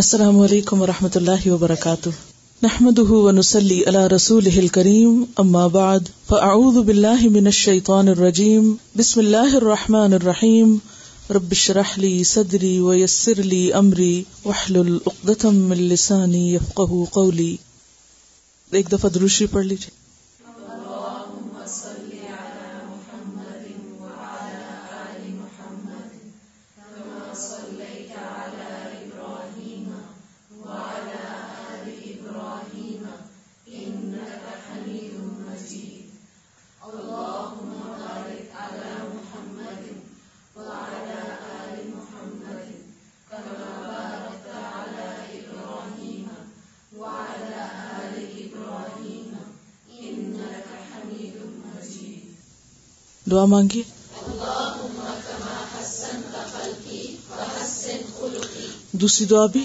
السلام علیکم ورحمۃ اللہ وبرکاتہ نحمد اللہ رسول کریم بعد فاعوذ فعد من الہمش طرزیم بسم اللہ الرحمٰن الرحیم ربش راہلی صدری من یسر علی عمری ایک دفعہ دروشی پڑھ لیجیے مانگیے دوسری دعا بھی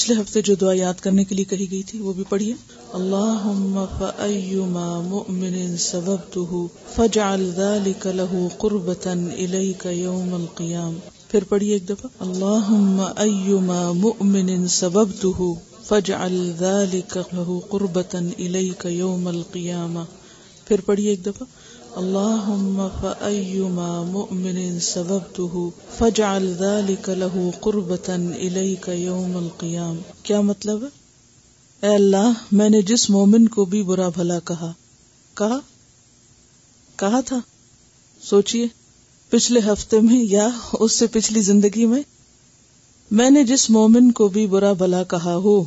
پچھلے ہفتے جو دعا یاد کرنے کے لیے کہی گئی تھی وہ بھی پڑھیے اللہ ذلك له قربة إليك يوم القيام پھر پڑھیے ایک دفعہ اللہ فجعل ذلك سبب قربة إليك يوم القيامة پھر پڑھیے ایک دفعہ اللهم فأيما مؤمن سببته فاجعل ذلك له قربة إليك يوم القيام کیا مطلب ہے اے اللہ میں نے جس مومن کو بھی برا بھلا کہا کہا کہا تھا سوچئے پچھلے ہفتے میں یا اس سے پچھلی زندگی میں میں نے جس مومن کو بھی برا بھلا کہا ہو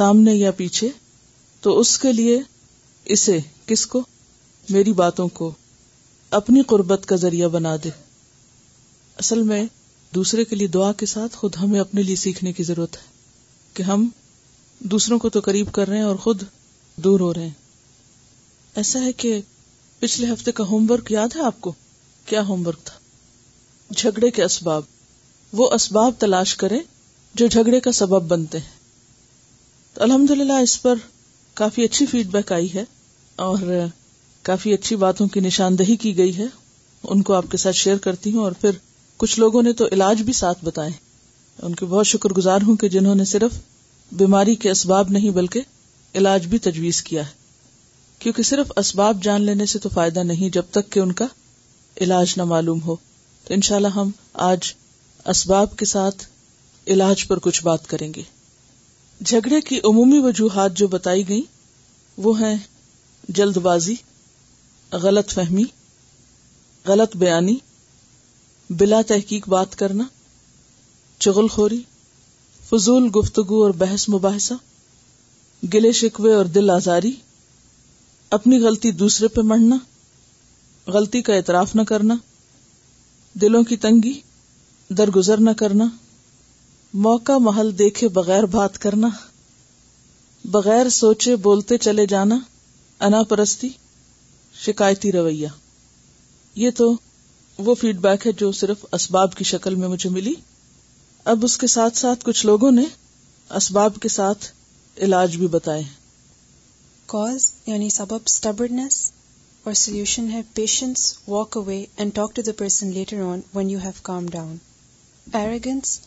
سامنے یا پیچھے تو اس کے لیے اسے کس کو میری باتوں کو اپنی قربت کا ذریعہ بنا دے اصل میں دوسرے کے لیے دعا کے ساتھ خود ہمیں اپنے لیے سیکھنے کی ضرورت ہے کہ ہم دوسروں کو تو قریب کر رہے ہیں اور خود دور ہو رہے ہیں ایسا ہے کہ پچھلے ہفتے کا ہوم ورک یاد ہے آپ کو کیا ہوم ورک تھا جھگڑے کے اسباب وہ اسباب تلاش کریں جو جھگڑے کا سبب بنتے ہیں الحمد للہ اس پر کافی اچھی فیڈ بیک آئی ہے اور کافی اچھی باتوں کی نشاندہی کی گئی ہے ان کو آپ کے ساتھ شیئر کرتی ہوں اور پھر کچھ لوگوں نے تو علاج بھی ساتھ بتائے ان کے بہت شکر گزار ہوں کہ جنہوں نے صرف بیماری کے اسباب نہیں بلکہ علاج بھی تجویز کیا ہے کیونکہ صرف اسباب جان لینے سے تو فائدہ نہیں جب تک کہ ان کا علاج نہ معلوم ہو ان انشاءاللہ ہم آج اسباب کے ساتھ علاج پر کچھ بات کریں گے جھگڑے کی عمومی وجوہات جو بتائی گئی وہ ہیں جلد بازی غلط فہمی غلط بیانی بلا تحقیق بات کرنا چغل خوری فضول گفتگو اور بحث مباحثہ گلے شکوے اور دل آزاری اپنی غلطی دوسرے پہ مڑنا غلطی کا اعتراف نہ کرنا دلوں کی تنگی درگزر نہ کرنا موقع محل دیکھے بغیر بات کرنا بغیر سوچے بولتے چلے جانا انا پرستی شکایتی رویہ یہ تو وہ فیڈ بیک ہے جو صرف اسباب کی شکل میں مجھے ملی اب اس کے ساتھ ساتھ کچھ لوگوں نے اسباب کے ساتھ علاج بھی بتائے کاز یعنی سبب اور سولوشن ہے patience walk away and talk to the person later on when you have calm down arrogance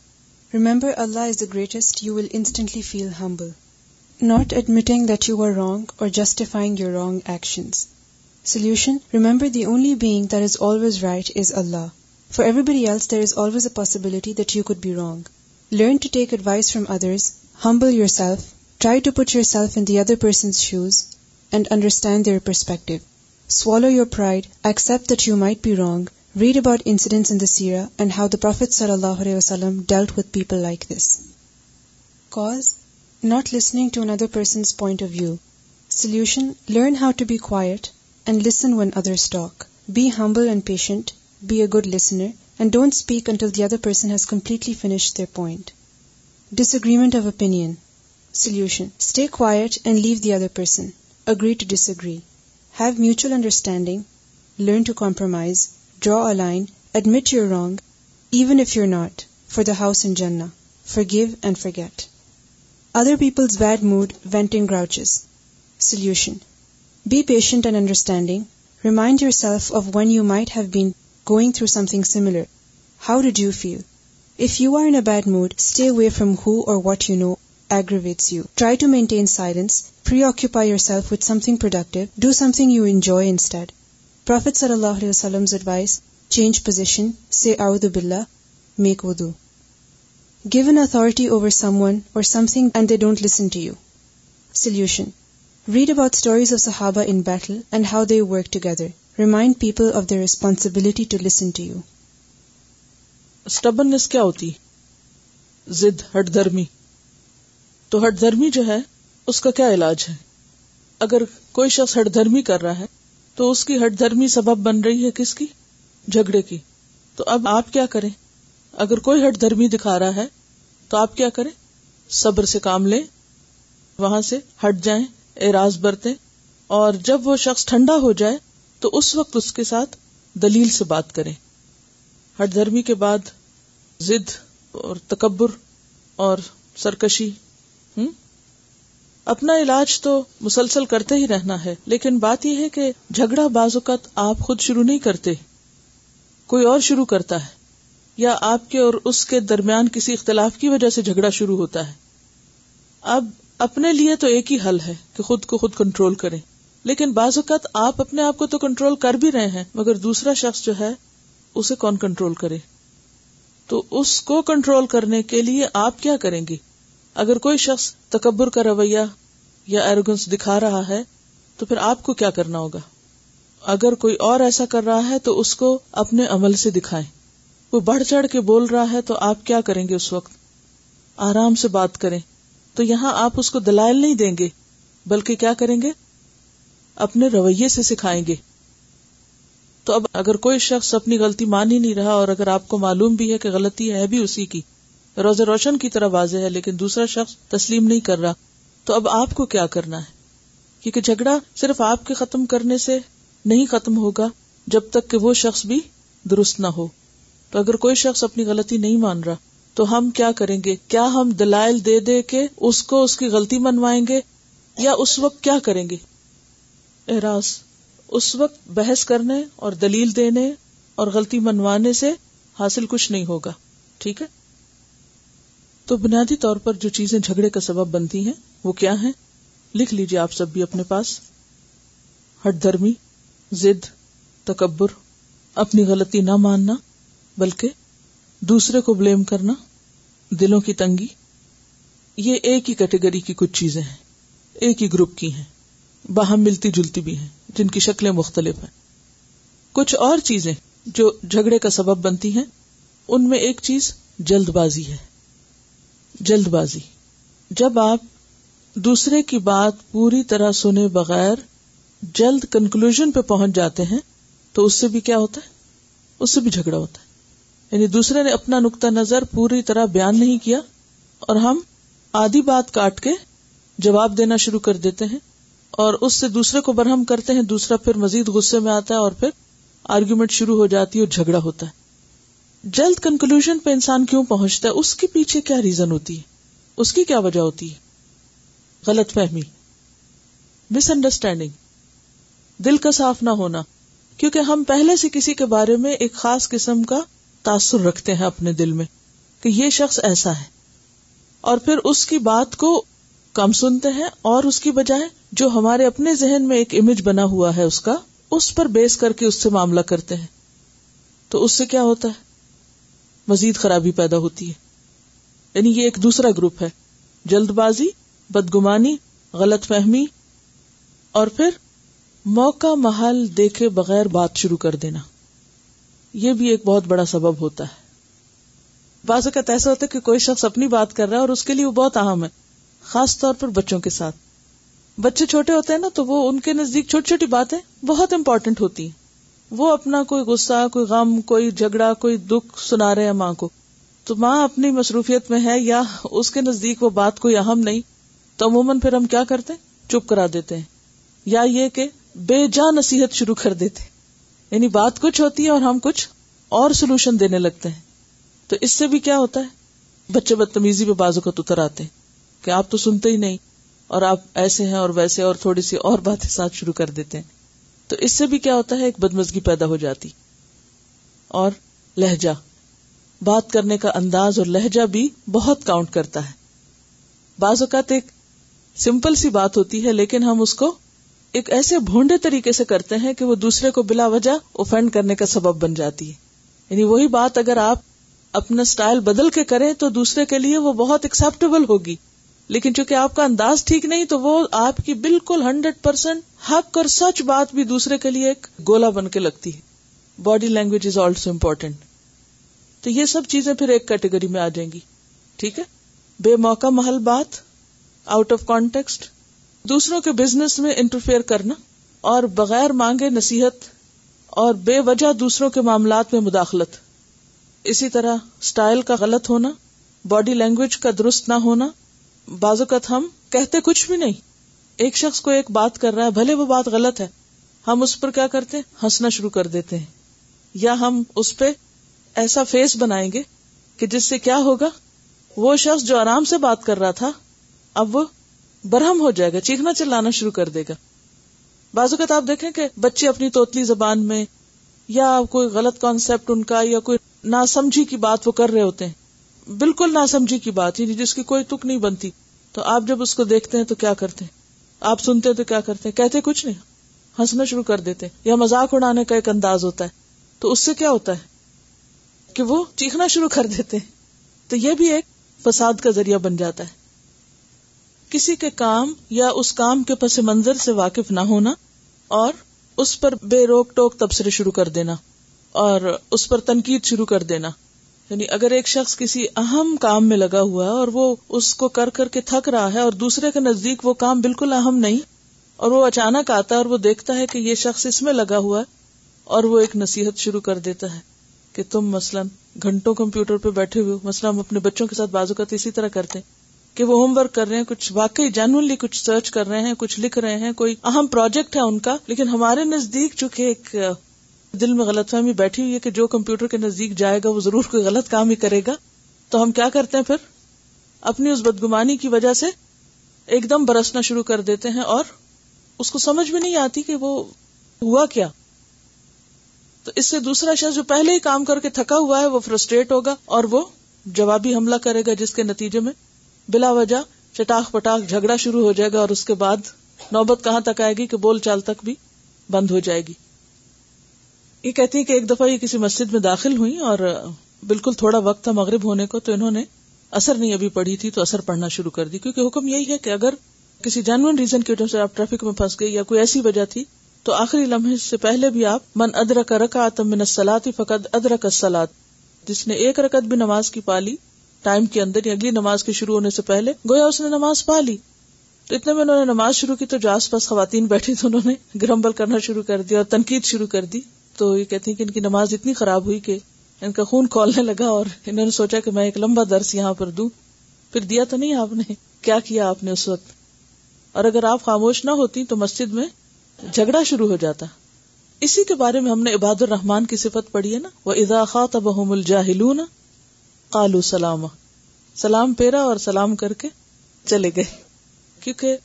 remember Allah is the greatest you will instantly feel humble not admitting that you are wrong or justifying your wrong actions Solution: remember, the only being that is always right is Allah. For everybody else, there is always a possibility that you could be wrong. Learn to take advice from others, humble yourself, try to put yourself in the other person's shoes, and understand their perspective. Swallow your pride, accept that you might be wrong, read about incidents in the seerah and how the Prophet sallallahu alayhi wasallam dealt with people like this. Cause: not listening to another person's point of view. Solution: learn how to be quiet, and listen when others talk. Be humble and patient, be a good listener, and don't speak until the other person has completely finished their point. Disagreement of opinion. Solution. Stay quiet and leave the other person. Agree to disagree. Have mutual understanding. Learn to compromise. Draw a line. Admit you're wrong, even if you're not, for the house in Jannah. Forgive and forget. Other people's bad mood, venting grouches. Solution. Be patient and understanding remind yourself of when you might have been going through something similar how did you feel if you are in bad mood stay away from who or what you know aggravates you try to maintain silence free occupy yourself with something productive do something you enjoy instead prophet صلی اللہ علیہ وسلم change position سے out the بلا make given authority over someone or something and they don't listen to you read about stories of of صحابہ in battle and how they work together remind people the responsibility to to listen you stubbornness کیا ہوتی ہٹ درمی تو ہٹ دھرمی جو ہے اس کا کیا علاج ہے اگر کوئی شخص ہٹ درمی کر رہا ہے تو اس کی ہٹ دھرمی سبب بن رہی ہے کس کی جھگڑے کی تو اب آپ کیا کریں اگر کوئی ہٹ دھرمی دکھا رہا ہے تو آپ کیا کریں صبر سے کام لیں وہاں سے ہٹ جائیں اعراض برتے اور جب وہ شخص ٹھنڈا ہو جائے تو اس وقت اس کے ساتھ دلیل سے بات کریں ہر دھرمی کے بعد اور اور تکبر سرکشی ہوں اپنا علاج تو مسلسل کرتے ہی رہنا ہے لیکن بات یہ ہے کہ جھگڑا بعض اوقات آپ خود شروع نہیں کرتے کوئی اور شروع کرتا ہے یا آپ کے اور اس کے درمیان کسی اختلاف کی وجہ سے جھگڑا شروع ہوتا ہے اب اپنے لیے تو ایک ہی حل ہے کہ خود کو خود کنٹرول کرے لیکن بعض اوقات آپ اپنے آپ کو تو کنٹرول کر بھی رہے ہیں مگر دوسرا شخص جو ہے اسے کون کنٹرول کرے تو اس کو کنٹرول کرنے کے لیے آپ کیا کریں گے اگر کوئی شخص تکبر کا رویہ یا ایروگنس دکھا رہا ہے تو پھر آپ کو کیا کرنا ہوگا اگر کوئی اور ایسا کر رہا ہے تو اس کو اپنے عمل سے دکھائیں وہ بڑھ چڑھ کے بول رہا ہے تو آپ کیا کریں گے اس وقت آرام سے بات کریں تو یہاں آپ اس کو دلائل نہیں دیں گے بلکہ کیا کریں گے اپنے رویے سے سکھائیں گے تو اب اگر کوئی شخص اپنی غلطی مان ہی نہیں رہا اور اگر آپ کو معلوم بھی ہے کہ غلطی ہے بھی اسی کی روزہ روشن کی طرح واضح ہے لیکن دوسرا شخص تسلیم نہیں کر رہا تو اب آپ کو کیا کرنا ہے کیونکہ جھگڑا صرف آپ کے ختم کرنے سے نہیں ختم ہوگا جب تک کہ وہ شخص بھی درست نہ ہو تو اگر کوئی شخص اپنی غلطی نہیں مان رہا تو ہم کیا کریں گے کیا ہم دلائل دے دے کے اس کو اس کی غلطی منوائیں گے یا اس وقت کیا کریں گے اس وقت بحث کرنے اور دلیل دینے اور غلطی منوانے سے حاصل کچھ نہیں ہوگا ٹھیک ہے تو بنیادی طور پر جو چیزیں جھگڑے کا سبب بنتی ہیں وہ کیا ہیں لکھ لیجیے آپ سب بھی اپنے پاس ہٹ دھرمی زد تکبر اپنی غلطی نہ ماننا بلکہ دوسرے کو بلیم کرنا دلوں کی تنگی یہ ایک ہی کیٹیگری کی کچھ چیزیں ہیں ایک ہی گروپ کی ہیں باہم ملتی جلتی بھی ہیں جن کی شکلیں مختلف ہیں کچھ اور چیزیں جو جھگڑے کا سبب بنتی ہیں ان میں ایک چیز جلد بازی ہے جلد بازی جب آپ دوسرے کی بات پوری طرح سنے بغیر جلد کنکلوژ پہ پہنچ جاتے ہیں تو اس سے بھی کیا ہوتا ہے اس سے بھی جھگڑا ہوتا ہے یعنی دوسرے نے اپنا نقطہ نظر پوری طرح بیان نہیں کیا اور ہم آدھی بات کاٹ کے جواب دینا شروع کر دیتے ہیں اور اس سے دوسرے کو برہم کرتے ہیں دوسرا پھر مزید غصے میں آتا ہے اور جھگڑا ہوتا ہے جلد کنکلوژ پہ انسان کیوں پہنچتا ہے اس کے پیچھے کیا ریزن ہوتی ہے اس کی کیا وجہ ہوتی ہے غلط فہمی مس انڈرسٹینڈنگ دل کا صاف نہ ہونا کیونکہ ہم پہلے سے کسی کے بارے میں ایک خاص قسم کا تاثر رکھتے ہیں اپنے دل میں کہ یہ شخص ایسا ہے اور پھر اس کی بات کو کم سنتے ہیں اور اس کی بجائے جو ہمارے اپنے ذہن میں ایک امیج بنا ہوا ہے اس کا اس پر بیس کر کے اس سے معاملہ کرتے ہیں تو اس سے کیا ہوتا ہے مزید خرابی پیدا ہوتی ہے یعنی یہ ایک دوسرا گروپ ہے جلد بازی بدگمانی غلط فہمی اور پھر موقع محل دیکھے بغیر بات شروع کر دینا یہ بھی ایک بہت بڑا سبب ہوتا ہے بعض اوقات ایسا ہوتا ہے کہ کوئی شخص اپنی بات کر رہا ہے اور اس کے لیے وہ بہت اہم ہے خاص طور پر بچوں کے ساتھ بچے چھوٹے ہوتے ہیں نا تو وہ ان کے نزدیک چھوٹی چھوٹی باتیں بہت امپورٹینٹ ہوتی ہیں وہ اپنا کوئی غصہ کوئی غم کوئی جھگڑا کوئی دکھ سنا رہے ہیں ماں کو تو ماں اپنی مصروفیت میں ہے یا اس کے نزدیک وہ بات کوئی اہم نہیں تو عموماً پھر ہم کیا کرتے چپ کرا دیتے ہیں یا یہ کہ بے جا نصیحت شروع کر دیتے یعنی بات کچھ ہوتی ہے اور ہم کچھ اور سولوشن دینے لگتے ہیں تو اس سے بھی کیا ہوتا ہے بچے بدتمیزی پہ بازو کا کہ آپ تو سنتے ہی نہیں اور آپ ایسے ہیں اور ویسے اور تھوڑی سی اور بات شروع کر دیتے ہیں تو اس سے بھی کیا ہوتا ہے ایک بدمزگی پیدا ہو جاتی اور لہجہ بات کرنے کا انداز اور لہجہ بھی بہت کاؤنٹ کرتا ہے بعض اوقات ایک سمپل سی بات ہوتی ہے لیکن ہم اس کو ایک ایسے بھونڈے طریقے سے کرتے ہیں کہ وہ دوسرے کو بلا وجہ اوفینڈ کرنے کا سبب بن جاتی ہے یعنی وہی بات اگر آپ اپنا سٹائل بدل کے کریں تو دوسرے کے لیے وہ بہت ایکسپٹیبل ہوگی لیکن چونکہ آپ کا انداز ٹھیک نہیں تو وہ آپ کی بالکل ہنڈریڈ پرسینٹ حق اور سچ بات بھی دوسرے کے لیے ایک گولا بن کے لگتی ہے body language is also important تو یہ سب چیزیں پھر ایک کیٹیگری میں آ جائیں گی ٹھیک ہے بے موقع محل بات آؤٹ آف کانٹیکسٹ دوسروں کے بزنس میں انٹرفیئر کرنا اور بغیر مانگے نصیحت اور بے وجہ دوسروں کے معاملات میں مداخلت اسی طرح اسٹائل کا غلط ہونا باڈی لینگویج کا درست نہ ہونا بازوقت ہم کہتے کچھ بھی نہیں ایک شخص کو ایک بات کر رہا ہے بھلے وہ بات غلط ہے ہم اس پر کیا کرتے ہیں ہنسنا شروع کر دیتے ہیں یا ہم اس پہ ایسا فیس بنائیں گے کہ جس سے کیا ہوگا وہ شخص جو آرام سے بات کر رہا تھا اب وہ برہم ہو جائے گا چیخنا چلانا شروع کر دے گا اوقات آپ دیکھیں کہ بچے اپنی توتلی زبان میں یا کوئی غلط کانسیپٹ ان کا یا کوئی ناسمجھی کی بات وہ کر رہے ہوتے ہیں بالکل سمجھی کی بات یعنی جس کی کوئی تک نہیں بنتی تو آپ جب اس کو دیکھتے ہیں تو کیا کرتے ہیں آپ سنتے ہیں تو کیا کرتے ہیں کہتے کچھ نہیں ہنسنا شروع کر دیتے ہیں یا مزاق اڑانے کا ایک انداز ہوتا ہے تو اس سے کیا ہوتا ہے کہ وہ چیخنا شروع کر دیتے ہیں تو یہ بھی ایک فساد کا ذریعہ بن جاتا ہے کسی کے کام یا اس کام کے پس منظر سے واقف نہ ہونا اور اس پر بے روک ٹوک تبصرے شروع کر دینا اور اس پر تنقید شروع کر دینا یعنی اگر ایک شخص کسی اہم کام میں لگا ہوا ہے اور وہ اس کو کر کر کے تھک رہا ہے اور دوسرے کے نزدیک وہ کام بالکل اہم نہیں اور وہ اچانک آتا ہے اور وہ دیکھتا ہے کہ یہ شخص اس میں لگا ہوا ہے اور وہ ایک نصیحت شروع کر دیتا ہے کہ تم مثلاً گھنٹوں کمپیوٹر پہ بیٹھے ہوئے مثلاً اپنے بچوں کے ساتھ بازو کا اسی طرح کرتے ہیں کہ وہ ہوم ورک کر رہے ہیں کچھ واقعی کچھ سرچ کر رہے ہیں کچھ لکھ رہے ہیں کوئی اہم پروجیکٹ ہے ان کا لیکن ہمارے نزدیک چونکہ ایک دل میں غلط فہمی بیٹھی ہوئی ہے کہ جو کمپیوٹر کے نزدیک جائے گا وہ ضرور کوئی غلط کام ہی کرے گا تو ہم کیا کرتے ہیں پھر اپنی اس بدگمانی کی وجہ سے ایک دم برسنا شروع کر دیتے ہیں اور اس کو سمجھ بھی نہیں آتی کہ وہ ہوا کیا تو اس سے دوسرا شخص جو پہلے ہی کام کر کے تھکا ہوا ہے وہ فرسٹریٹ ہوگا اور وہ جوابی حملہ کرے گا جس کے نتیجے میں بلا وجہ چٹاخ پٹاخ جھگڑا شروع ہو جائے گا اور اس کے بعد نوبت کہاں تک آئے گی کہ بول چال تک بھی بند ہو جائے گی یہ کہتی ہے کہ ایک دفعہ یہ کسی مسجد میں داخل ہوئی اور بالکل تھوڑا وقت تھا مغرب ہونے کو تو انہوں نے اثر نہیں ابھی پڑھی تھی تو اثر پڑھنا شروع کر دی کیونکہ حکم یہی ہے کہ اگر کسی جینوئن ریزن کی وجہ سے آپ ٹریفک میں پھنس گئی یا کوئی ایسی وجہ تھی تو آخری لمحے سے پہلے بھی آپ من ادرک رکھا سلاد فقط ادرک سلاد جس نے ایک رکت بھی نماز کی پالی ٹائم کے اندر اگلی نماز کے شروع ہونے سے پہلے گویا اس نے نماز پا لی تو اتنے میں انہوں نے نماز شروع کی تو جو آس پاس خواتین بیٹھی تو انہوں نے گرمبل کرنا شروع کر دیا اور تنقید شروع کر دی تو یہ کہتی ہیں کہ ان کی نماز اتنی خراب ہوئی کہ ان کا خون کھولنے لگا اور انہوں نے سوچا کہ میں ایک لمبا درس یہاں پر دوں پھر دیا تو نہیں آپ نے کیا کیا آپ نے اس وقت اور اگر آپ خاموش نہ ہوتی تو مسجد میں جھگڑا شروع ہو جاتا اسی کے بارے میں ہم نے عباد الرحمان کی صفت پڑھی ہے نا وہ اضاخا تب الجاہل سلام سلام پھیرا اور سلام کر کے چلے گئے کیونکہ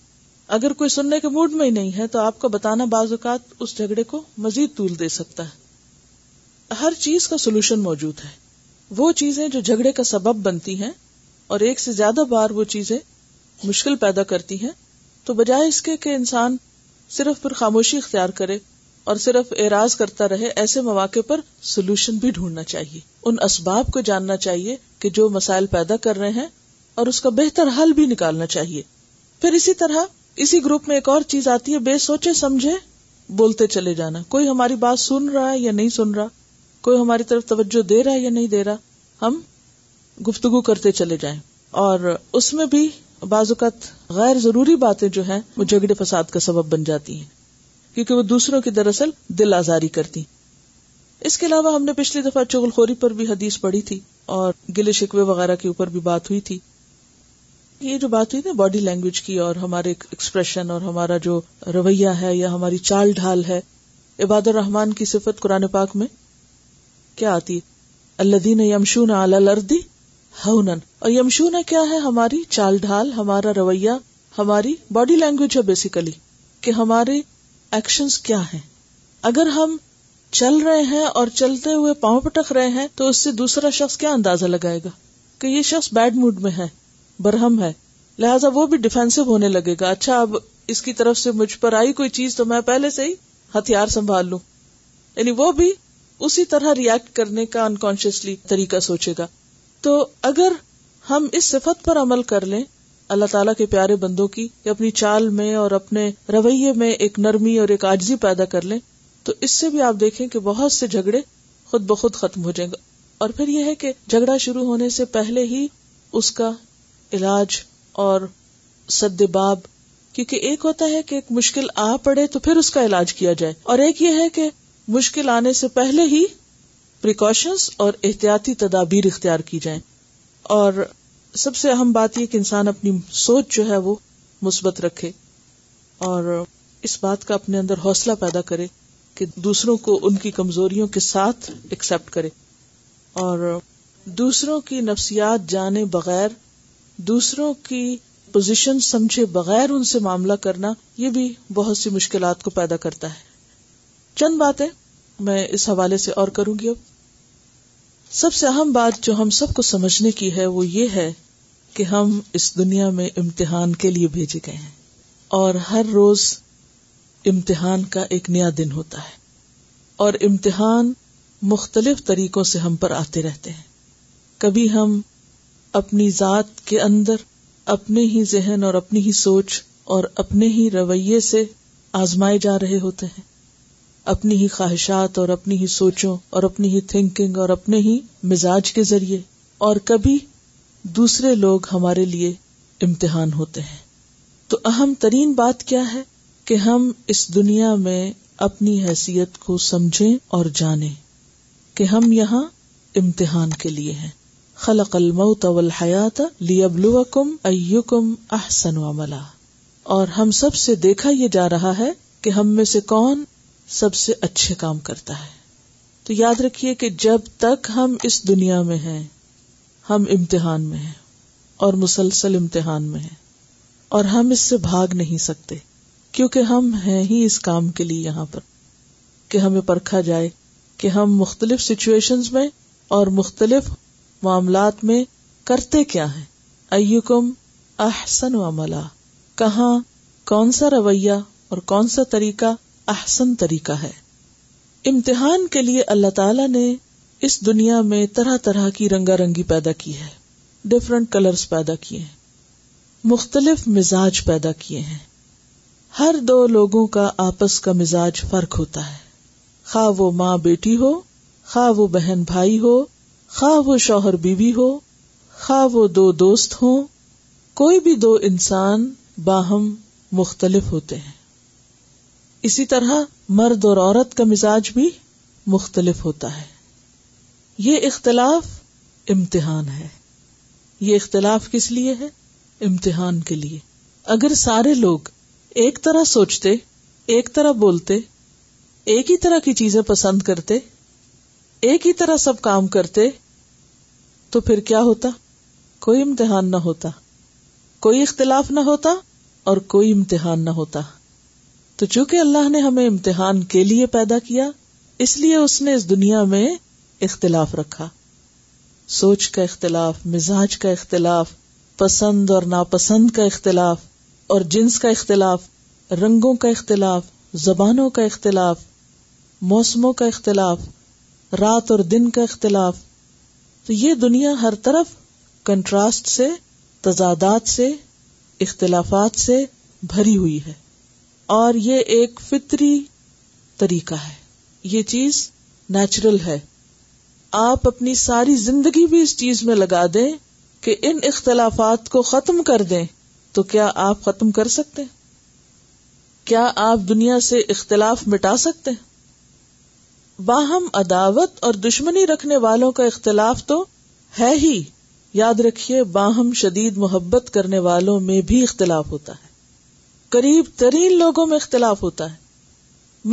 اگر کوئی سننے کے موڈ میں ہی نہیں ہے تو آپ کو بتانا بعض اوقات اس جھگڑے کو مزید طول دے سکتا ہے ہر چیز کا سولوشن موجود ہے وہ چیزیں جو جھگڑے کا سبب بنتی ہیں اور ایک سے زیادہ بار وہ چیزیں مشکل پیدا کرتی ہیں تو بجائے اس کے کہ انسان صرف پر خاموشی اختیار کرے اور صرف اعراض کرتا رہے ایسے مواقع پر سولوشن بھی ڈھونڈنا چاہیے ان اسباب کو جاننا چاہیے کہ جو مسائل پیدا کر رہے ہیں اور اس کا بہتر حل بھی نکالنا چاہیے پھر اسی طرح اسی گروپ میں ایک اور چیز آتی ہے بے سوچے سمجھے بولتے چلے جانا کوئی ہماری بات سن رہا ہے یا نہیں سن رہا کوئی ہماری طرف توجہ دے رہا ہے یا نہیں دے رہا ہم گفتگو کرتے چلے جائیں اور اس میں بھی بعض اوقات غیر ضروری باتیں جو ہیں وہ جھگڑے فساد کا سبب بن جاتی ہیں کیونکہ وہ دوسروں کی دراصل دل آزاری کرتی اس کے علاوہ ہم نے پچھلی دفعہ چغل خوری پر بھی حدیث پڑھی تھی اور گلے شکوے وغیرہ کے اوپر بھی بات ہوئی تھی یہ جو بات ہوئی نا باڈی لینگویج کی اور ہمارے ایکسپریشن اور ہمارا جو رویہ ہے یا ہماری چال ڈھال ہے عباد الرحمان کی صفت قرآن پاک میں کیا آتی اللہ دین یمشون اعلی آلہ لرد دیمشو کیا ہے ہماری چال ڈھال ہمارا رویہ ہماری باڈی لینگویج ہے بیسیکلی کہ ہمارے ایکشن کیا ہیں اگر ہم چل رہے ہیں اور چلتے ہوئے پاؤں پٹک رہے ہیں تو اس سے دوسرا شخص کیا اندازہ لگائے گا کہ یہ شخص بیڈ موڈ میں ہے برہم ہے لہٰذا وہ بھی ڈیفینسو ہونے لگے گا اچھا اب اس کی طرف سے مجھ پر آئی کوئی چیز تو میں پہلے سے ہی ہتھیار سنبھال لوں یعنی وہ بھی اسی طرح ریئیکٹ کرنے کا انکانشیسلی طریقہ سوچے گا تو اگر ہم اس صفت پر عمل کر لیں اللہ تعالیٰ کے پیارے بندوں کی اپنی چال میں اور اپنے رویے میں ایک نرمی اور ایک آجزی پیدا کر لیں تو اس سے بھی آپ دیکھیں کہ بہت سے جھگڑے خود بخود ختم ہو جائیں گے اور پھر یہ ہے کہ جھگڑا شروع ہونے سے پہلے ہی اس کا علاج اور سد باب کیونکہ ایک ہوتا ہے کہ ایک مشکل آ پڑے تو پھر اس کا علاج کیا جائے اور ایک یہ ہے کہ مشکل آنے سے پہلے ہی پریکاشنس اور احتیاطی تدابیر اختیار کی جائیں اور سب سے اہم بات یہ کہ انسان اپنی سوچ جو ہے وہ مثبت رکھے اور اس بات کا اپنے اندر حوصلہ پیدا کرے کہ دوسروں کو ان کی کمزوریوں کے ساتھ ایکسپٹ کرے اور دوسروں کی نفسیات جانے بغیر دوسروں کی پوزیشن سمجھے بغیر ان سے معاملہ کرنا یہ بھی بہت سی مشکلات کو پیدا کرتا ہے چند باتیں میں اس حوالے سے اور کروں گی اب سب سے اہم بات جو ہم سب کو سمجھنے کی ہے وہ یہ ہے کہ ہم اس دنیا میں امتحان کے لیے بھیجے گئے ہیں اور ہر روز امتحان کا ایک نیا دن ہوتا ہے اور امتحان مختلف طریقوں سے ہم پر آتے رہتے ہیں کبھی ہم اپنی ذات کے اندر اپنے ہی ذہن اور اپنی ہی سوچ اور اپنے ہی رویے سے آزمائے جا رہے ہوتے ہیں اپنی ہی خواہشات اور اپنی ہی سوچوں اور اپنی ہی تھنکنگ اور اپنے ہی مزاج کے ذریعے اور کبھی دوسرے لوگ ہمارے لیے امتحان ہوتے ہیں تو اہم ترین بات کیا ہے کہ ہم اس دنیا میں اپنی حیثیت کو سمجھیں اور جانیں کہ ہم یہاں امتحان کے لیے ہیں خلق الموت والحیات لیبلوکم ایوکم احسن عملا اور ہم سب سے دیکھا یہ جا رہا ہے کہ ہم میں سے کون سب سے اچھے کام کرتا ہے تو یاد رکھیے کہ جب تک ہم اس دنیا میں ہیں ہم امتحان میں ہیں اور مسلسل امتحان میں ہیں اور ہم اس سے بھاگ نہیں سکتے کیونکہ ہم ہیں ہی اس کام کے لیے یہاں پر کہ کہ ہمیں پرکھا جائے ہم مختلف سچویشن میں اور مختلف معاملات میں کرتے کیا ہیں ایوکم احسن و ملا کہاں کون سا رویہ اور کون سا طریقہ احسن طریقہ ہے امتحان کے لیے اللہ تعالی نے اس دنیا میں طرح طرح کی رنگا رنگی پیدا کی ہے ڈفرنٹ کلرز پیدا کیے ہیں مختلف مزاج پیدا کیے ہیں ہر دو لوگوں کا آپس کا مزاج فرق ہوتا ہے خواہ وہ ماں بیٹی ہو خواہ وہ بہن بھائی ہو خواہ وہ شوہر بیوی ہو خواہ وہ دو دوست ہو کوئی بھی دو انسان باہم مختلف ہوتے ہیں اسی طرح مرد اور عورت کا مزاج بھی مختلف ہوتا ہے یہ اختلاف امتحان ہے یہ اختلاف کس لیے ہے امتحان کے لیے اگر سارے لوگ ایک طرح سوچتے ایک طرح بولتے ایک ہی طرح کی چیزیں پسند کرتے ایک ہی طرح سب کام کرتے تو پھر کیا ہوتا کوئی امتحان نہ ہوتا کوئی اختلاف نہ ہوتا اور کوئی امتحان نہ ہوتا تو چونکہ اللہ نے ہمیں امتحان کے لیے پیدا کیا اس لیے اس نے اس دنیا میں اختلاف رکھا سوچ کا اختلاف مزاج کا اختلاف پسند اور ناپسند کا اختلاف اور جنس کا اختلاف رنگوں کا اختلاف زبانوں کا اختلاف موسموں کا اختلاف رات اور دن کا اختلاف تو یہ دنیا ہر طرف کنٹراسٹ سے تضادات سے اختلافات سے بھری ہوئی ہے اور یہ ایک فطری طریقہ ہے یہ چیز نیچرل ہے آپ اپنی ساری زندگی بھی اس چیز میں لگا دیں کہ ان اختلافات کو ختم کر دیں تو کیا آپ ختم کر سکتے ہیں کیا آپ دنیا سے اختلاف مٹا سکتے ہیں باہم عداوت اور دشمنی رکھنے والوں کا اختلاف تو ہے ہی یاد رکھیے باہم شدید محبت کرنے والوں میں بھی اختلاف ہوتا ہے قریب ترین لوگوں میں اختلاف ہوتا ہے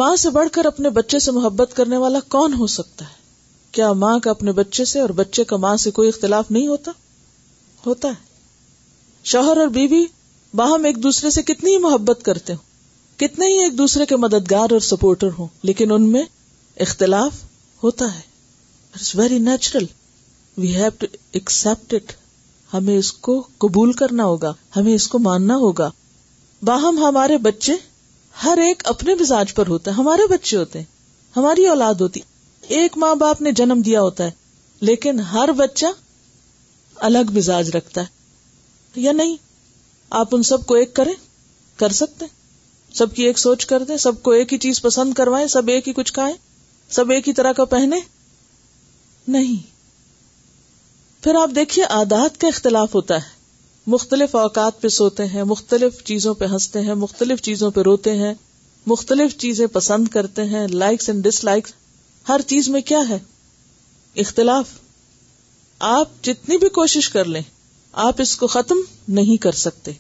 ماں سے بڑھ کر اپنے بچے سے محبت کرنے والا کون ہو سکتا ہے کیا ماں کا اپنے بچے سے اور بچے کا ماں سے کوئی اختلاف نہیں ہوتا ہوتا ہے شوہر اور بیوی بی باہم ایک دوسرے سے کتنی محبت کرتے ہوں کتنے ہی ایک دوسرے کے مددگار اور سپورٹر ہوں لیکن ان میں اختلاف ہوتا ہے it's very natural we have to accept it ہمیں اس کو قبول کرنا ہوگا ہمیں اس کو ماننا ہوگا باہم ہمارے بچے ہر ایک اپنے مزاج پر ہوتے ہمارے بچے ہوتے ہیں ہماری اولاد ہوتی ایک ماں باپ نے جنم دیا ہوتا ہے لیکن ہر بچہ الگ مزاج رکھتا ہے یا نہیں آپ ان سب کو ایک کریں کر سکتے سب کی ایک سوچ کر دیں سب کو ایک ہی چیز پسند کروائیں سب ایک ہی کچھ کھائیں سب ایک ہی طرح کا پہنے نہیں پھر آپ دیکھیے آدات کا اختلاف ہوتا ہے مختلف اوقات پہ سوتے ہیں مختلف چیزوں پہ ہنستے ہیں مختلف چیزوں پہ روتے ہیں مختلف چیزیں پسند کرتے ہیں لائکس اینڈ ڈس لائکس ہر چیز میں کیا ہے اختلاف آپ جتنی بھی کوشش کر لیں آپ اس کو ختم نہیں کر سکتے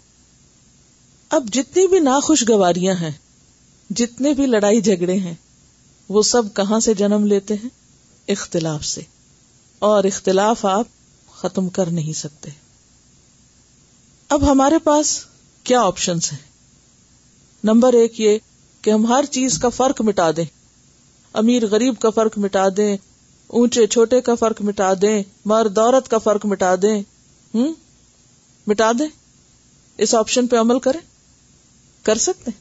اب جتنی بھی ناخوشگواریاں ہیں جتنے بھی لڑائی جھگڑے ہیں وہ سب کہاں سے جنم لیتے ہیں اختلاف سے اور اختلاف آپ ختم کر نہیں سکتے اب ہمارے پاس کیا آپشنس ہیں نمبر ایک یہ کہ ہم ہر چیز کا فرق مٹا دیں امیر غریب کا فرق مٹا دیں اونچے چھوٹے کا فرق مٹا دیں مر دورت کا فرق مٹا دیں ہوں مٹا دیں اس آپشن پہ عمل کریں کر سکتے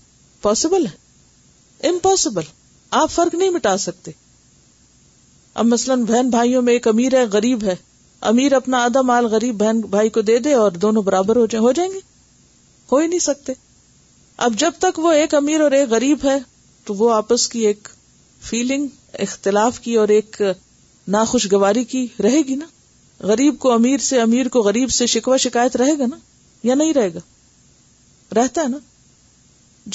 پاسبل ہے امپاسبل آپ فرق نہیں مٹا سکتے اب مثلاً بہن بھائیوں میں ایک امیر ہے غریب ہے امیر اپنا آدھا مال غریب بہن بھائی کو دے دے اور دونوں برابر ہو جائیں ہو جائیں گے ہو ہی نہیں سکتے اب جب تک وہ ایک امیر اور ایک غریب ہے تو وہ آپس کی ایک فیلنگ اختلاف کی اور ایک ناخوشگواری کی رہے گی نا غریب کو امیر سے امیر کو غریب سے شکوا شکایت رہے گا نا یا نہیں رہے گا رہتا ہے نا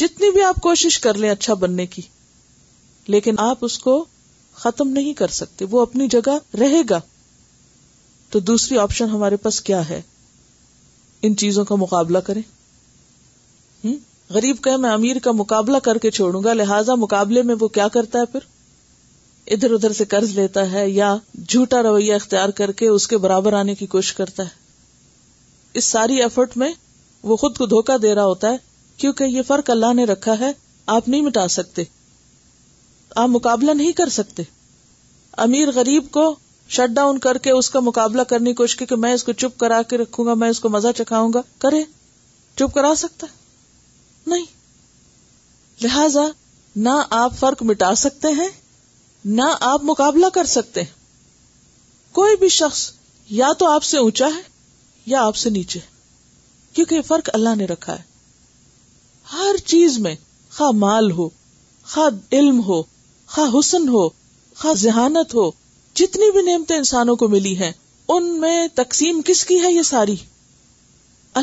جتنی بھی آپ کوشش کر لیں اچھا بننے کی لیکن آپ اس کو ختم نہیں کر سکتے وہ اپنی جگہ رہے گا تو دوسری آپشن ہمارے پاس کیا ہے ان چیزوں کا مقابلہ کریں غریب کہ میں امیر کا مقابلہ کر کے چھوڑوں گا لہٰذا مقابلے میں وہ کیا کرتا ہے پھر ادھر ادھر سے قرض لیتا ہے یا جھوٹا رویہ اختیار کر کے اس کے برابر آنے کی کوشش کرتا ہے اس ساری ایفرٹ میں وہ خود کو دھوکا دے رہا ہوتا ہے کیونکہ یہ فرق اللہ نے رکھا ہے آپ نہیں مٹا سکتے آپ مقابلہ نہیں کر سکتے امیر غریب کو شٹ ڈاؤن کر کے اس کا مقابلہ کرنے کی کوشش کہ میں اس کو چپ کرا کے رکھوں گا میں اس کو مزہ چکھاؤں گا کرے چپ کرا سکتا ہے نہیں لہذا نہ آپ فرق مٹا سکتے ہیں نہ آپ مقابلہ کر سکتے ہیں کوئی بھی شخص یا تو آپ سے اونچا ہے یا آپ سے نیچے کیونکہ فرق اللہ نے رکھا ہے ہر چیز میں خا مال ہو خا علم ہو خا حسن ہو خا ذہانت ہو جتنی بھی نعمتیں انسانوں کو ملی ہیں ان میں تقسیم کس کی ہے یہ ساری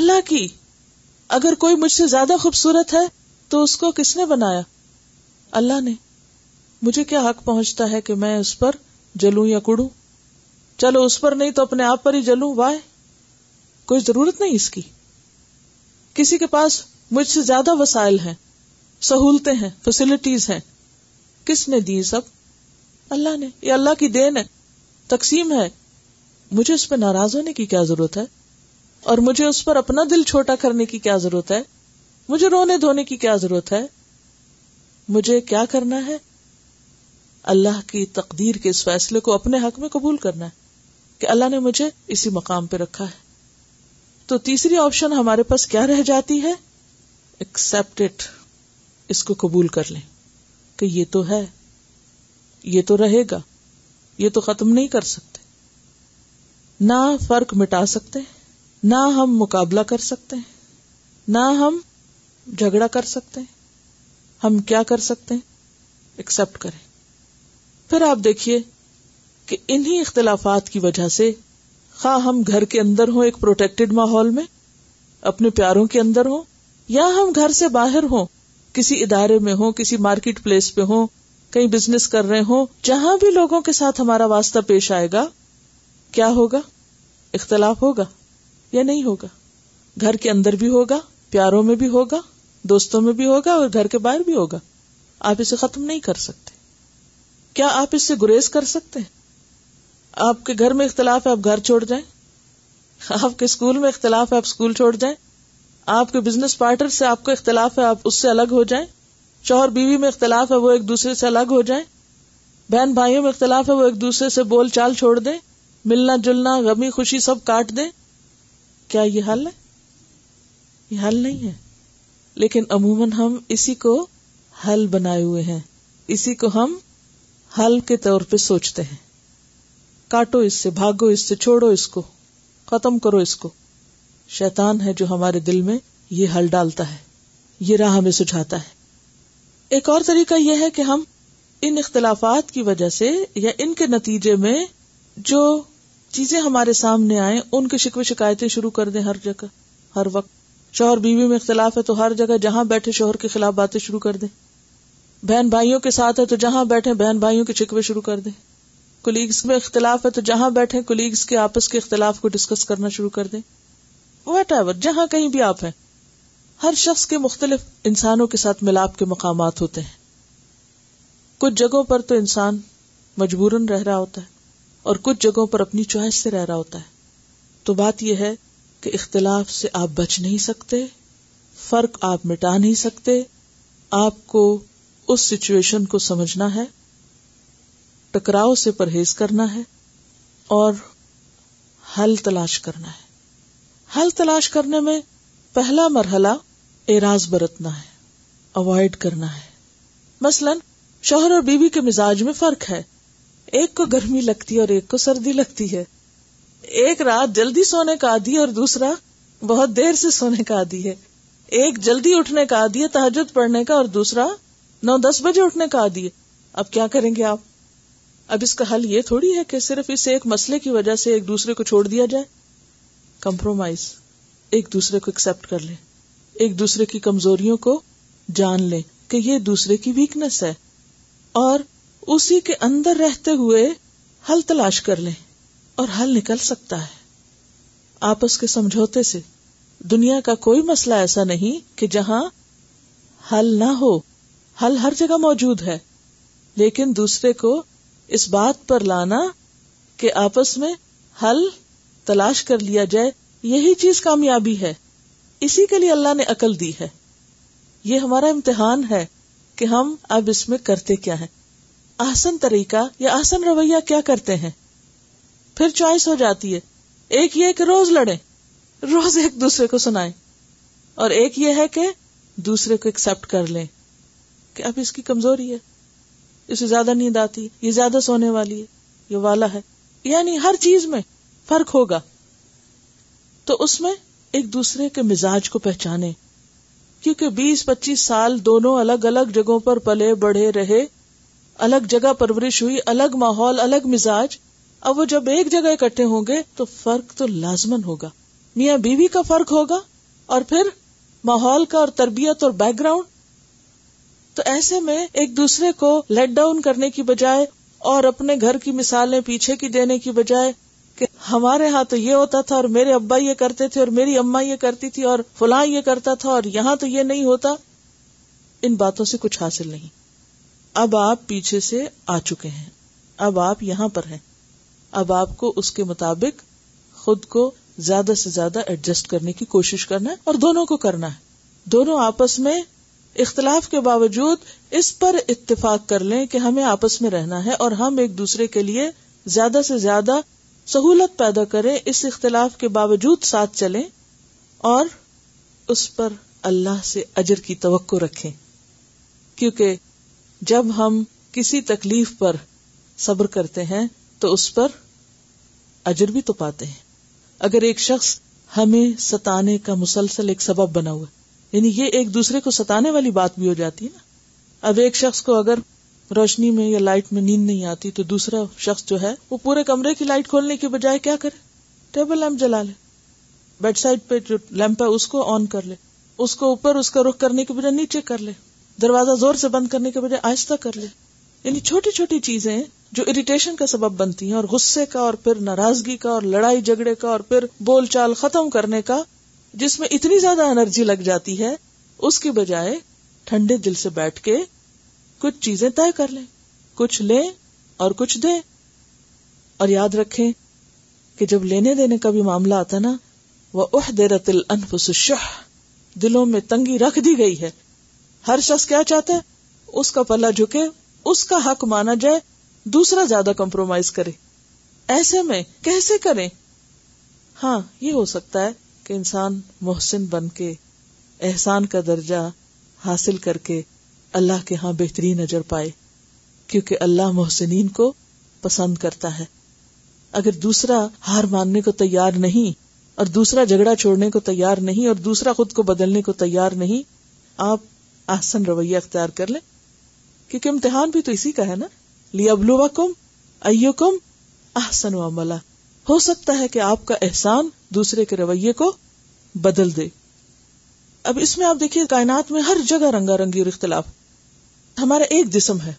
اللہ کی اگر کوئی مجھ سے زیادہ خوبصورت ہے تو اس کو کس نے بنایا اللہ نے مجھے کیا حق پہنچتا ہے کہ میں اس پر جلوں یا کڑوں چلو اس پر نہیں تو اپنے آپ پر ہی جلوں وائے کوئی ضرورت نہیں اس کی کسی کے پاس مجھ سے زیادہ وسائل ہیں سہولتیں ہیں فیسلٹیز ہیں کس نے دی سب اللہ نے یہ اللہ کی دین ہے تقسیم ہے مجھے اس پہ ناراض ہونے کی کیا ضرورت ہے اور مجھے اس پر اپنا دل چھوٹا کرنے کی کیا ضرورت ہے مجھے رونے دھونے کی کیا ضرورت ہے مجھے کیا کرنا ہے اللہ کی تقدیر کے اس فیصلے کو اپنے حق میں قبول کرنا ہے کہ اللہ نے مجھے اسی مقام پہ رکھا ہے تو تیسری آپشن ہمارے پاس کیا رہ جاتی ہے ایکسپٹ اٹ اس کو قبول کر لیں کہ یہ تو ہے یہ تو رہے گا یہ تو ختم نہیں کر سکتے نہ فرق مٹا سکتے نہ ہم مقابلہ کر سکتے ہیں نہ ہم جھگڑا کر سکتے ہیں ہم کیا کر سکتے ہیں ایکسپٹ کریں پھر آپ دیکھیے کہ انہی اختلافات کی وجہ سے خواہ ہم گھر کے اندر ہوں ایک پروٹیکٹڈ ماحول میں اپنے پیاروں کے اندر ہوں یا ہم گھر سے باہر ہوں کسی ادارے میں ہوں کسی مارکیٹ پلیس پہ ہوں کہیں بزنس کر رہے ہوں جہاں بھی لوگوں کے ساتھ ہمارا واسطہ پیش آئے گا کیا ہوگا اختلاف ہوگا یا نہیں ہوگا گھر کے اندر بھی ہوگا پیاروں میں بھی ہوگا دوستوں میں بھی ہوگا اور گھر کے باہر بھی ہوگا آپ اسے ختم نہیں کر سکتے کیا آپ اس سے گریز کر سکتے ہیں آپ کے گھر میں اختلاف ہے آپ گھر چھوڑ جائیں آپ کے اسکول میں اختلاف ہے آپ اسکول چھوڑ جائیں آپ کے بزنس پارٹنر سے آپ کا اختلاف ہے آپ اس سے الگ ہو جائیں شوہر بیوی میں اختلاف ہے وہ ایک دوسرے سے الگ ہو جائیں بہن بھائیوں میں اختلاف ہے وہ ایک دوسرے سے بول چال چھوڑ دیں ملنا جلنا غمی خوشی سب کاٹ دیں کیا یہ حل ہے یہ حل نہیں ہے لیکن عموماً ہم اسی کو حل بنائے ہوئے ہیں ہیں اسی کو ہم حل کے طور پہ سوچتے کاٹو اس اس سے سے بھاگو چھوڑو اس کو ختم کرو اس کو شیطان ہے جو ہمارے دل میں یہ حل ڈالتا ہے یہ راہ ہمیں سجھاتا ہے ایک اور طریقہ یہ ہے کہ ہم ان اختلافات کی وجہ سے یا ان کے نتیجے میں جو چیزیں ہمارے سامنے آئیں ان کے شکوے شکایتیں شروع کر دیں ہر جگہ ہر وقت شوہر بیوی میں اختلاف ہے تو ہر جگہ جہاں بیٹھے شوہر کے خلاف باتیں شروع کر دیں بہن بھائیوں کے ساتھ ہے تو جہاں بیٹھے بہن بھائیوں کے شکوے شروع کر دیں کولیگس میں اختلاف ہے تو جہاں بیٹھے کولیگس کے آپس کے اختلاف کو ڈسکس کرنا شروع کر دیں وٹ ایور جہاں کہیں بھی آپ ہیں ہر شخص کے مختلف انسانوں کے ساتھ ملاپ کے مقامات ہوتے ہیں کچھ جگہوں پر تو انسان مجبوراً رہ رہا ہوتا ہے اور کچھ جگہوں پر اپنی چوائس سے رہ رہا ہوتا ہے تو بات یہ ہے کہ اختلاف سے آپ بچ نہیں سکتے فرق آپ مٹا نہیں سکتے آپ کو اس سچویشن کو سمجھنا ہے ٹکراؤ سے پرہیز کرنا ہے اور حل تلاش کرنا ہے حل تلاش کرنے میں پہلا مرحلہ اعراض برتنا ہے اوائڈ کرنا ہے مثلاً شوہر اور بیوی کے مزاج میں فرق ہے ایک کو گرمی لگتی ہے اور ایک کو سردی لگتی ہے ایک رات جلدی سونے کا عادی اور دوسرا بہت دیر سے سونے کا عادی ہے ایک جلدی اٹھنے کا عادی ہے تحجد پڑھنے کا اور دوسرا نو دس بجے اٹھنے کا عادی ہے اب اب کیا کریں گے آپ اس کا حل یہ تھوڑی ہے کہ صرف اس ایک مسئلے کی وجہ سے ایک دوسرے کو چھوڑ دیا جائے کمپرومائز ایک دوسرے کو ایکسپٹ کر لیں ایک دوسرے کی کمزوریوں کو جان لیں کہ یہ دوسرے کی ویکنس ہے اور اسی کے اندر رہتے ہوئے حل تلاش کر لیں اور حل نکل سکتا ہے آپس کے سمجھوتے سے دنیا کا کوئی مسئلہ ایسا نہیں کہ جہاں حل نہ ہو حل ہر جگہ موجود ہے لیکن دوسرے کو اس بات پر لانا کہ آپس میں حل تلاش کر لیا جائے یہی چیز کامیابی ہے اسی کے لیے اللہ نے عقل دی ہے یہ ہمارا امتحان ہے کہ ہم اب اس میں کرتے کیا ہیں آسن طریقہ یا آسن رویہ کیا کرتے ہیں پھر چوائس ہو جاتی ہے ایک یہ کہ روز لڑے روز ایک دوسرے کو سنائے اور ایک یہ ہے کہ دوسرے کو ایکسپٹ کر لیں کہ اب اس کی کمزوری ہے اسے زیادہ نیند آتی یہ زیادہ سونے والی ہے یہ والا ہے یعنی ہر چیز میں فرق ہوگا تو اس میں ایک دوسرے کے مزاج کو پہچانے کیونکہ بیس پچیس سال دونوں الگ الگ جگہوں پر پلے بڑھے رہے الگ جگہ پرورش ہوئی الگ ماحول الگ مزاج اب وہ جب ایک جگہ اکٹھے ہوں گے تو فرق تو لازمن ہوگا میاں بیوی بی کا فرق ہوگا اور پھر ماحول کا اور تربیت اور بیک گراؤنڈ تو ایسے میں ایک دوسرے کو لیٹ ڈاؤن کرنے کی بجائے اور اپنے گھر کی مثالیں پیچھے کی دینے کی بجائے کہ ہمارے ہاں تو یہ ہوتا تھا اور میرے ابا یہ کرتے تھے اور میری اما یہ کرتی تھی اور فلاں یہ کرتا تھا اور یہاں تو یہ نہیں ہوتا ان باتوں سے کچھ حاصل نہیں اب آپ پیچھے سے آ چکے ہیں اب آپ یہاں پر ہیں اب آپ کو اس کے مطابق خود کو زیادہ سے زیادہ ایڈجسٹ کرنے کی کوشش کرنا ہے اور دونوں کو کرنا ہے دونوں آپس میں اختلاف کے باوجود اس پر اتفاق کر لیں کہ ہمیں آپس میں رہنا ہے اور ہم ایک دوسرے کے لیے زیادہ سے زیادہ سہولت پیدا کریں اس اختلاف کے باوجود ساتھ چلیں اور اس پر اللہ سے اجر کی توقع رکھیں کیونکہ جب ہم کسی تکلیف پر صبر کرتے ہیں تو اس پر اجر بھی تو پاتے ہیں اگر ایک شخص ہمیں ستانے کا مسلسل ایک سبب بنا ہوا یعنی یہ ایک دوسرے کو ستانے والی بات بھی ہو جاتی ہے نا اب ایک شخص کو اگر روشنی میں یا لائٹ میں نیند نہیں آتی تو دوسرا شخص جو ہے وہ پورے کمرے کی لائٹ کھولنے کے بجائے کیا کرے ٹیبل لیمپ جلا لے بیڈ سائڈ پہ جو لیمپ ہے اس کو آن کر لے اس کو اوپر اس کا رخ کرنے کے بجائے نیچے کر لے دروازہ زور سے بند کرنے کے بجائے آہستہ کر لے یعنی چھوٹی چھوٹی چیزیں جو اریٹیشن کا سبب بنتی ہیں اور غصے کا اور پھر ناراضگی کا اور لڑائی جھگڑے کا اور پھر بول چال ختم کرنے کا جس میں اتنی زیادہ انرجی لگ جاتی ہے اس کی بجائے ٹھنڈے دل سے بیٹھ کے کچھ چیزیں طے کر لیں کچھ لیں اور کچھ دیں اور یاد رکھیں کہ جب لینے دینے کا بھی معاملہ آتا نا وہ دیرت الف دلوں میں تنگی رکھ دی گئی ہے ہر شخص کیا چاہتا ہے اس کا پلہ جھکے اس کا حق مانا جائے دوسرا زیادہ کمپرومائز کرے ایسے میں کیسے کریں ہاں یہ ہو سکتا ہے کہ انسان محسن بن کے احسان کا درجہ حاصل کر کے اللہ کے ہاں بہترین نظر پائے کیونکہ اللہ محسنین کو پسند کرتا ہے اگر دوسرا ہار ماننے کو تیار نہیں اور دوسرا جھگڑا چھوڑنے کو تیار نہیں اور دوسرا خود کو بدلنے کو تیار نہیں آپ آسن رویہ اختیار کر لیں کیونکہ امتحان بھی تو اسی کا ہے نا ابلوا کم کم آسن و عملہ ہو سکتا ہے کہ آپ کا احسان دوسرے کے رویے کو بدل دے اب اس میں آپ دیکھیے کائنات میں ہر جگہ رنگا رنگی اور اختلاف ہمارا ایک جسم ہے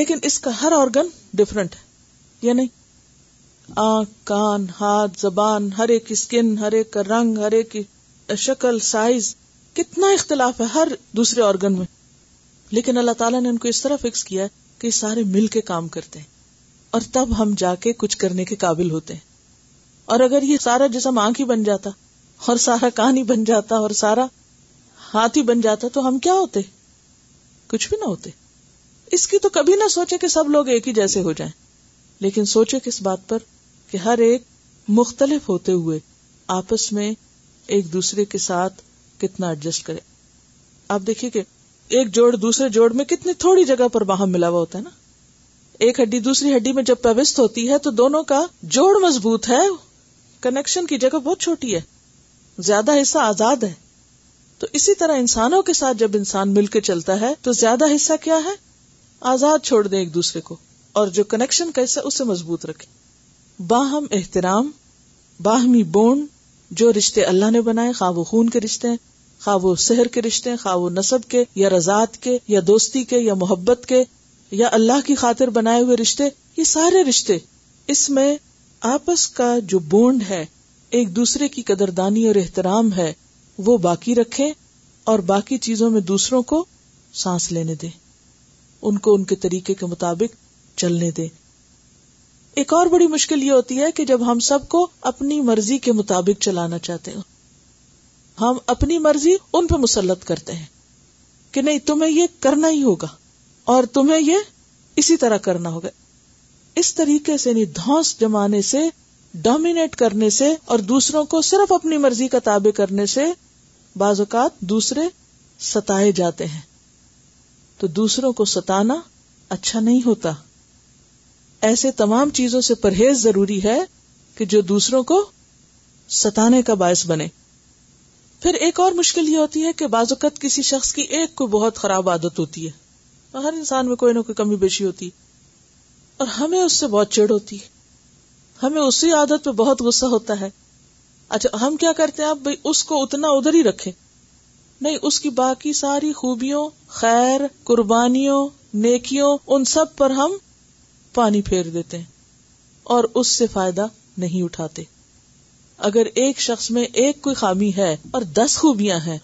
لیکن اس کا ہر آرگن ڈفرنٹ ہے یا نہیں آنکھ کان ہاتھ زبان ہر ایک کی اسکن ہر ایک کا رنگ ہر ایک کی شکل سائز کتنا اختلاف ہے ہر دوسرے آرگن میں لیکن اللہ تعالیٰ نے ان کو اس طرح فکس کیا کہ سارے مل کے کام کرتے ہیں اور تب ہم جا کے کچھ کرنے کے قابل ہوتے ہیں اور اگر یہ سارا جسم آنکھ ہی بن جاتا اور سارا کان ہی بن جاتا اور سارا ہاتھ ہی بن جاتا تو ہم کیا ہوتے کچھ بھی نہ ہوتے اس کی تو کبھی نہ سوچے کہ سب لوگ ایک ہی جیسے ہو جائیں لیکن سوچے کس بات پر کہ ہر ایک مختلف ہوتے ہوئے آپس میں ایک دوسرے کے ساتھ کتنا ایڈجسٹ کرے آپ دیکھیے کہ ایک جوڑ دوسرے جوڑ میں کتنی تھوڑی جگہ پر باہم ملا ہوا ہوتا ہے نا ایک ہڈی دوسری ہڈی میں جب پیوست ہوتی ہے تو دونوں کا جوڑ مضبوط ہے کنیکشن کی جگہ بہت چھوٹی ہے زیادہ حصہ آزاد ہے تو اسی طرح انسانوں کے ساتھ جب انسان مل کے چلتا ہے تو زیادہ حصہ کیا ہے آزاد چھوڑ دیں ایک دوسرے کو اور جو کنیکشن کا حصہ اسے مضبوط رکھے باہم احترام باہمی بونڈ جو رشتے اللہ نے بنائے خواہ وہ خون کے رشتے خواہ وہ سحر کے رشتے خواہ وہ نصب کے یا رضاط کے یا دوستی کے یا محبت کے یا اللہ کی خاطر بنائے ہوئے رشتے یہ سارے رشتے اس میں آپس کا جو بونڈ ہے ایک دوسرے کی قدردانی اور احترام ہے وہ باقی رکھے اور باقی چیزوں میں دوسروں کو سانس لینے دے ان کو ان کے طریقے کے مطابق چلنے دیں ایک اور بڑی مشکل یہ ہوتی ہے کہ جب ہم سب کو اپنی مرضی کے مطابق چلانا چاہتے ہیں ہم اپنی مرضی ان پہ مسلط کرتے ہیں کہ نہیں تمہیں یہ کرنا ہی ہوگا اور تمہیں یہ اسی طرح کرنا ہوگا اس طریقے سے نہیں دھوس جمانے سے ڈومینیٹ کرنے سے اور دوسروں کو صرف اپنی مرضی کا تابع کرنے سے بعض اوقات دوسرے ستائے جاتے ہیں تو دوسروں کو ستانا اچھا نہیں ہوتا ایسے تمام چیزوں سے پرہیز ضروری ہے کہ جو دوسروں کو ستانے کا باعث بنے پھر ایک اور مشکل یہ ہوتی ہے کہ بعض اوقات کسی شخص کی ایک کوئی بہت خراب عادت ہوتی ہے ہر انسان میں کوئی نہ کوئی کمی بیشی ہوتی اور ہمیں اس سے بہت چڑ ہوتی ہے ہمیں اسی عادت پہ بہت غصہ ہوتا ہے اچھا ہم کیا کرتے ہیں آپ بھائی اس کو اتنا ادھر ہی رکھے نہیں اس کی باقی ساری خوبیوں خیر قربانیوں نیکیوں ان سب پر ہم پانی پھیر دیتے ہیں اور اس سے فائدہ نہیں اٹھاتے اگر ایک شخص میں ایک کوئی خامی ہے اور دس خوبیاں ہیں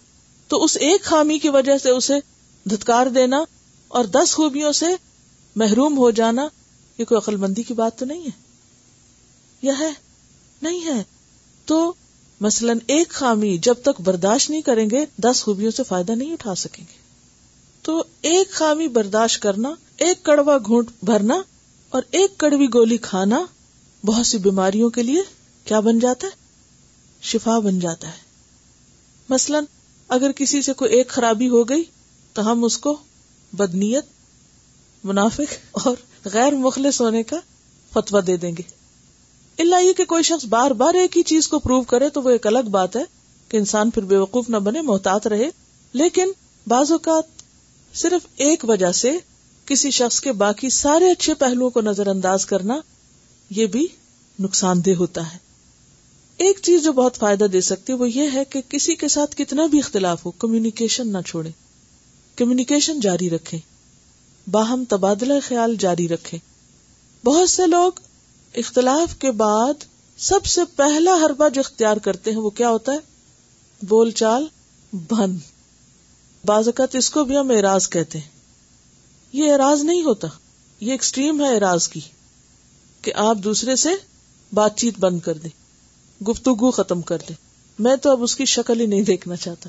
تو اس ایک خامی کی وجہ سے اسے دھتکار دینا اور دس خوبیوں سے محروم ہو جانا یہ کوئی عقل مندی کی بات تو نہیں ہے یا ہے نہیں ہے تو مثلا ایک خامی جب تک برداشت نہیں کریں گے دس خوبیوں سے فائدہ نہیں اٹھا سکیں گے تو ایک خامی برداشت کرنا ایک کڑوا گھونٹ بھرنا اور ایک کڑوی گولی کھانا بہت سی بیماریوں کے لیے کیا بن جاتا ہے شفا بن جاتا ہے مثلاً اگر کسی سے کوئی ایک خرابی ہو گئی تو ہم اس کو بدنیت منافق اور غیر مخلص ہونے کا فتوا دے دیں گے اللہ یہ کہ کوئی شخص بار بار ایک ہی چیز کو پروو کرے تو وہ ایک الگ بات ہے کہ انسان پھر بے وقوف نہ بنے محتاط رہے لیکن بعض اوقات صرف ایک وجہ سے کسی شخص کے باقی سارے اچھے پہلوؤں کو نظر انداز کرنا یہ بھی نقصان دہ ہوتا ہے ایک چیز جو بہت فائدہ دے سکتی ہے وہ یہ ہے کہ کسی کے ساتھ کتنا بھی اختلاف ہو کمیونیکیشن نہ چھوڑے کمیونیکیشن جاری رکھے باہم تبادلہ خیال جاری رکھے بہت سے لوگ اختلاف کے بعد سب سے پہلا حربہ جو اختیار کرتے ہیں وہ کیا ہوتا ہے بول چال بند بعض اوقات اس کو بھی ہم اعراض کہتے ہیں یہ اعراض نہیں ہوتا یہ ایکسٹریم ہے اعراض کی کہ آپ دوسرے سے بات چیت بند کر دیں گفتگو ختم کر دیں میں تو اب اس کی شکل ہی نہیں دیکھنا چاہتا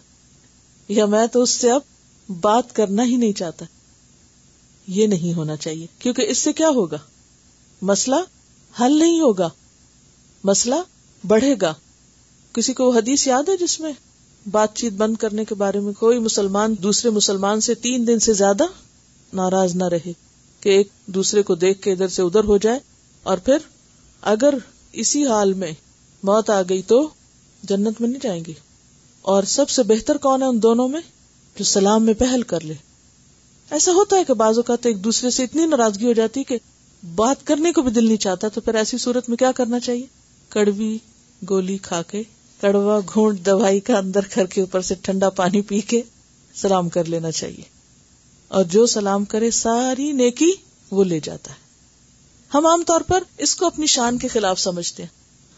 یا میں تو اس سے اب بات کرنا ہی نہیں چاہتا یہ نہیں ہونا چاہیے کیونکہ اس سے کیا ہوگا مسئلہ حل نہیں ہوگا مسئلہ بڑھے گا کسی کو حدیث یاد ہے جس میں بات چیت بند کرنے کے بارے میں کوئی مسلمان دوسرے مسلمان سے تین دن سے زیادہ ناراض نہ رہے کہ ایک دوسرے کو دیکھ کے ادھر سے ادھر ہو جائے اور پھر اگر اسی حال میں موت آ گئی تو جنت میں نہیں جائیں گی اور سب سے بہتر کون ہے ان دونوں میں جو سلام میں پہل کر لے ایسا ہوتا ہے کہ بعض اوقات ایک دوسرے سے اتنی ناراضگی ہو جاتی کہ بات کرنے کو بھی دل نہیں چاہتا تو پھر ایسی صورت میں کیا کرنا چاہیے کڑوی گولی کھا کے کڑوا گھونٹ دوائی کا اندر کر کے اوپر سے ٹھنڈا پانی پی کے سلام کر لینا چاہیے اور جو سلام کرے ساری نیکی وہ لے جاتا ہے ہم عام طور پر اس کو اپنی شان کے خلاف سمجھتے ہیں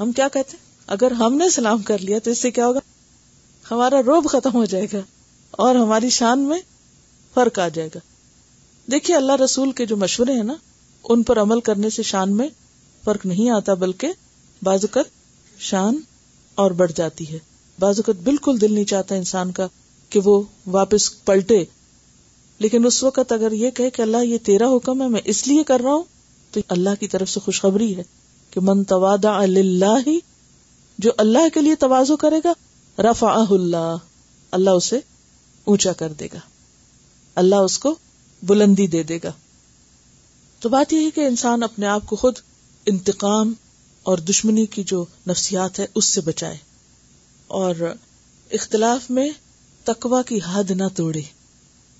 ہم کیا کہتے ہیں اگر ہم نے سلام کر لیا تو اس سے کیا ہوگا ہمارا روب ختم ہو جائے گا اور ہماری شان میں فرق آ جائے گا دیکھیے اللہ رسول کے جو مشورے ہیں نا ان پر عمل کرنے سے شان میں فرق نہیں آتا بلکہ بازوقت شان اور بڑھ جاتی ہے بازوقت بالکل دل نہیں چاہتا انسان کا کہ وہ واپس پلٹے لیکن اس وقت اگر یہ کہے کہ اللہ یہ تیرا حکم ہے میں اس لیے کر رہا ہوں تو اللہ کی طرف سے خوشخبری ہے کہ من منتو اللہ جو اللہ کے لیے توازو کرے گا رفا اللہ اللہ اسے اونچا کر دے گا اللہ اس کو بلندی دے دے گا تو بات یہ ہے کہ انسان اپنے آپ کو خود انتقام اور دشمنی کی جو نفسیات ہے اس سے بچائے اور اختلاف میں تقوا کی حد نہ توڑے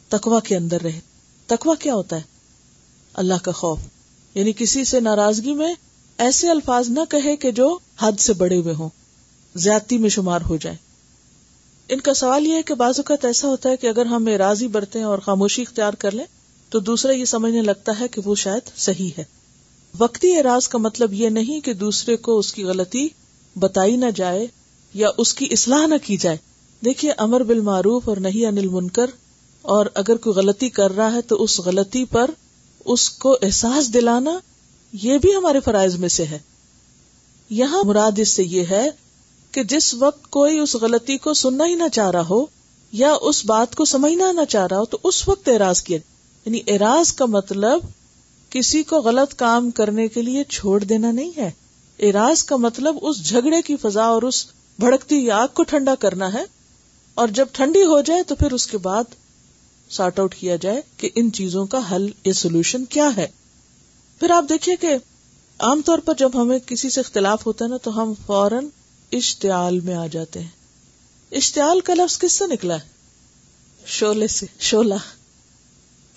تقوا کے اندر رہے تکوا کیا ہوتا ہے اللہ کا خوف یعنی کسی سے ناراضگی میں ایسے الفاظ نہ کہے کہ جو حد سے بڑے ہوئے ہوں زیادتی میں شمار ہو ان کا سوال یہ ہے کہ بعض اوقات ایسا ہوتا ہے کہ اگر ہم اعراضی برتیں اور خاموشی اختیار کر لیں تو دوسرا یہ سمجھنے لگتا ہے کہ وہ شاید صحیح ہے وقتی اعراض کا مطلب یہ نہیں کہ دوسرے کو اس کی غلطی بتائی نہ جائے یا اس کی اصلاح نہ کی جائے دیکھیے امر بالمعروف اور نہیں انل منکر اور اگر کوئی غلطی کر رہا ہے تو اس غلطی پر اس کو احساس دلانا یہ بھی ہمارے فرائض میں سے ہے یہاں مراد اس سے یہ ہے کہ جس وقت کوئی اس غلطی کو سننا ہی نہ چاہ رہا ہو یا اس بات کو سمجھنا نہ چاہ رہا ہو تو اس وقت اعراض کیا یعنی اعراض کا مطلب کسی کو غلط کام کرنے کے لیے چھوڑ دینا نہیں ہے اعراض کا مطلب اس جھگڑے کی فضا اور اس بھڑکتی آگ کو ٹھنڈا کرنا ہے اور جب ٹھنڈی ہو جائے تو پھر اس کے بعد سارٹ آؤٹ کیا جائے کہ ان چیزوں کا حل یا سولوشن کیا ہے پھر آپ دیکھیے کہ عام طور پر جب ہمیں کسی سے اختلاف ہوتا ہے نا تو ہم فوراً اشتعال میں آ جاتے ہیں اشتعال کا لفظ کس سے نکلا ہے شولہ سے شولا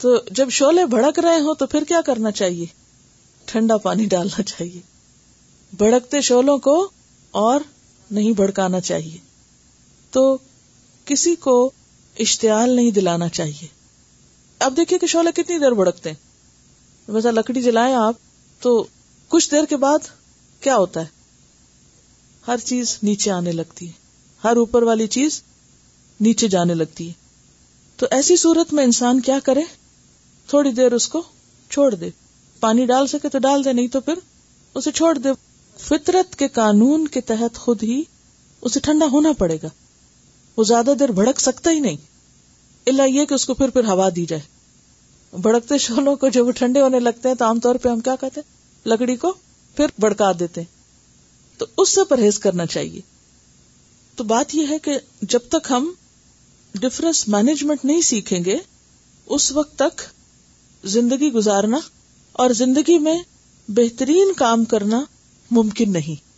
تو جب شولے بھڑک رہے ہوں تو پھر کیا کرنا چاہیے ٹھنڈا پانی ڈالنا چاہیے بھڑکتے شولوں کو اور نہیں بھڑکانا چاہیے تو کسی کو اشتعال نہیں دلانا چاہیے اب دیکھیے کہ شعلہ کتنی دیر بھڑکتے ویسا لکڑی جلائیں آپ تو کچھ دیر کے بعد کیا ہوتا ہے ہر چیز نیچے آنے لگتی ہے ہر اوپر والی چیز نیچے جانے لگتی ہے تو ایسی صورت میں انسان کیا کرے تھوڑی دیر اس کو چھوڑ دے پانی ڈال سکے تو ڈال دے نہیں تو پھر اسے چھوڑ دے فطرت کے قانون کے تحت خود ہی اسے ٹھنڈا ہونا پڑے گا وہ زیادہ دیر بھڑک سکتا ہی نہیں اللہ یہ کہ اس کو پھر پھر ہوا دی جائے بڑکتے شولوں کو جب وہ ٹھنڈے ہونے لگتے ہیں تو عام طور پہ ہم کیا کہتے ہیں لکڑی کو پھر بڑکا دیتے تو اس سے پرہیز کرنا چاہیے تو بات یہ ہے کہ جب تک ہم ڈفرینس مینجمنٹ نہیں سیکھیں گے اس وقت تک زندگی گزارنا اور زندگی میں بہترین کام کرنا ممکن نہیں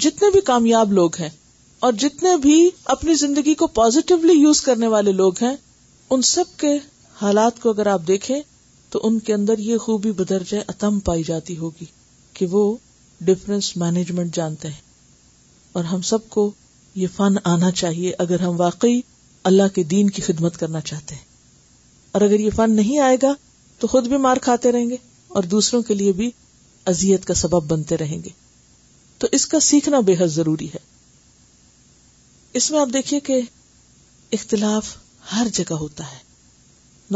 جتنے بھی کامیاب لوگ ہیں اور جتنے بھی اپنی زندگی کو پازیٹیولی یوز کرنے والے لوگ ہیں ان سب کے حالات کو اگر آپ دیکھیں تو ان کے اندر یہ خوبی بدرجہ اتم پائی جاتی ہوگی کہ وہ ڈفرینس مینجمنٹ جانتے ہیں اور ہم سب کو یہ فن آنا چاہیے اگر ہم واقعی اللہ کے دین کی خدمت کرنا چاہتے ہیں اور اگر یہ فن نہیں آئے گا تو خود بھی مار کھاتے رہیں گے اور دوسروں کے لیے بھی اذیت کا سبب بنتے رہیں گے تو اس کا سیکھنا بے حد ضروری ہے اس میں آپ دیکھیے کہ اختلاف ہر جگہ ہوتا ہے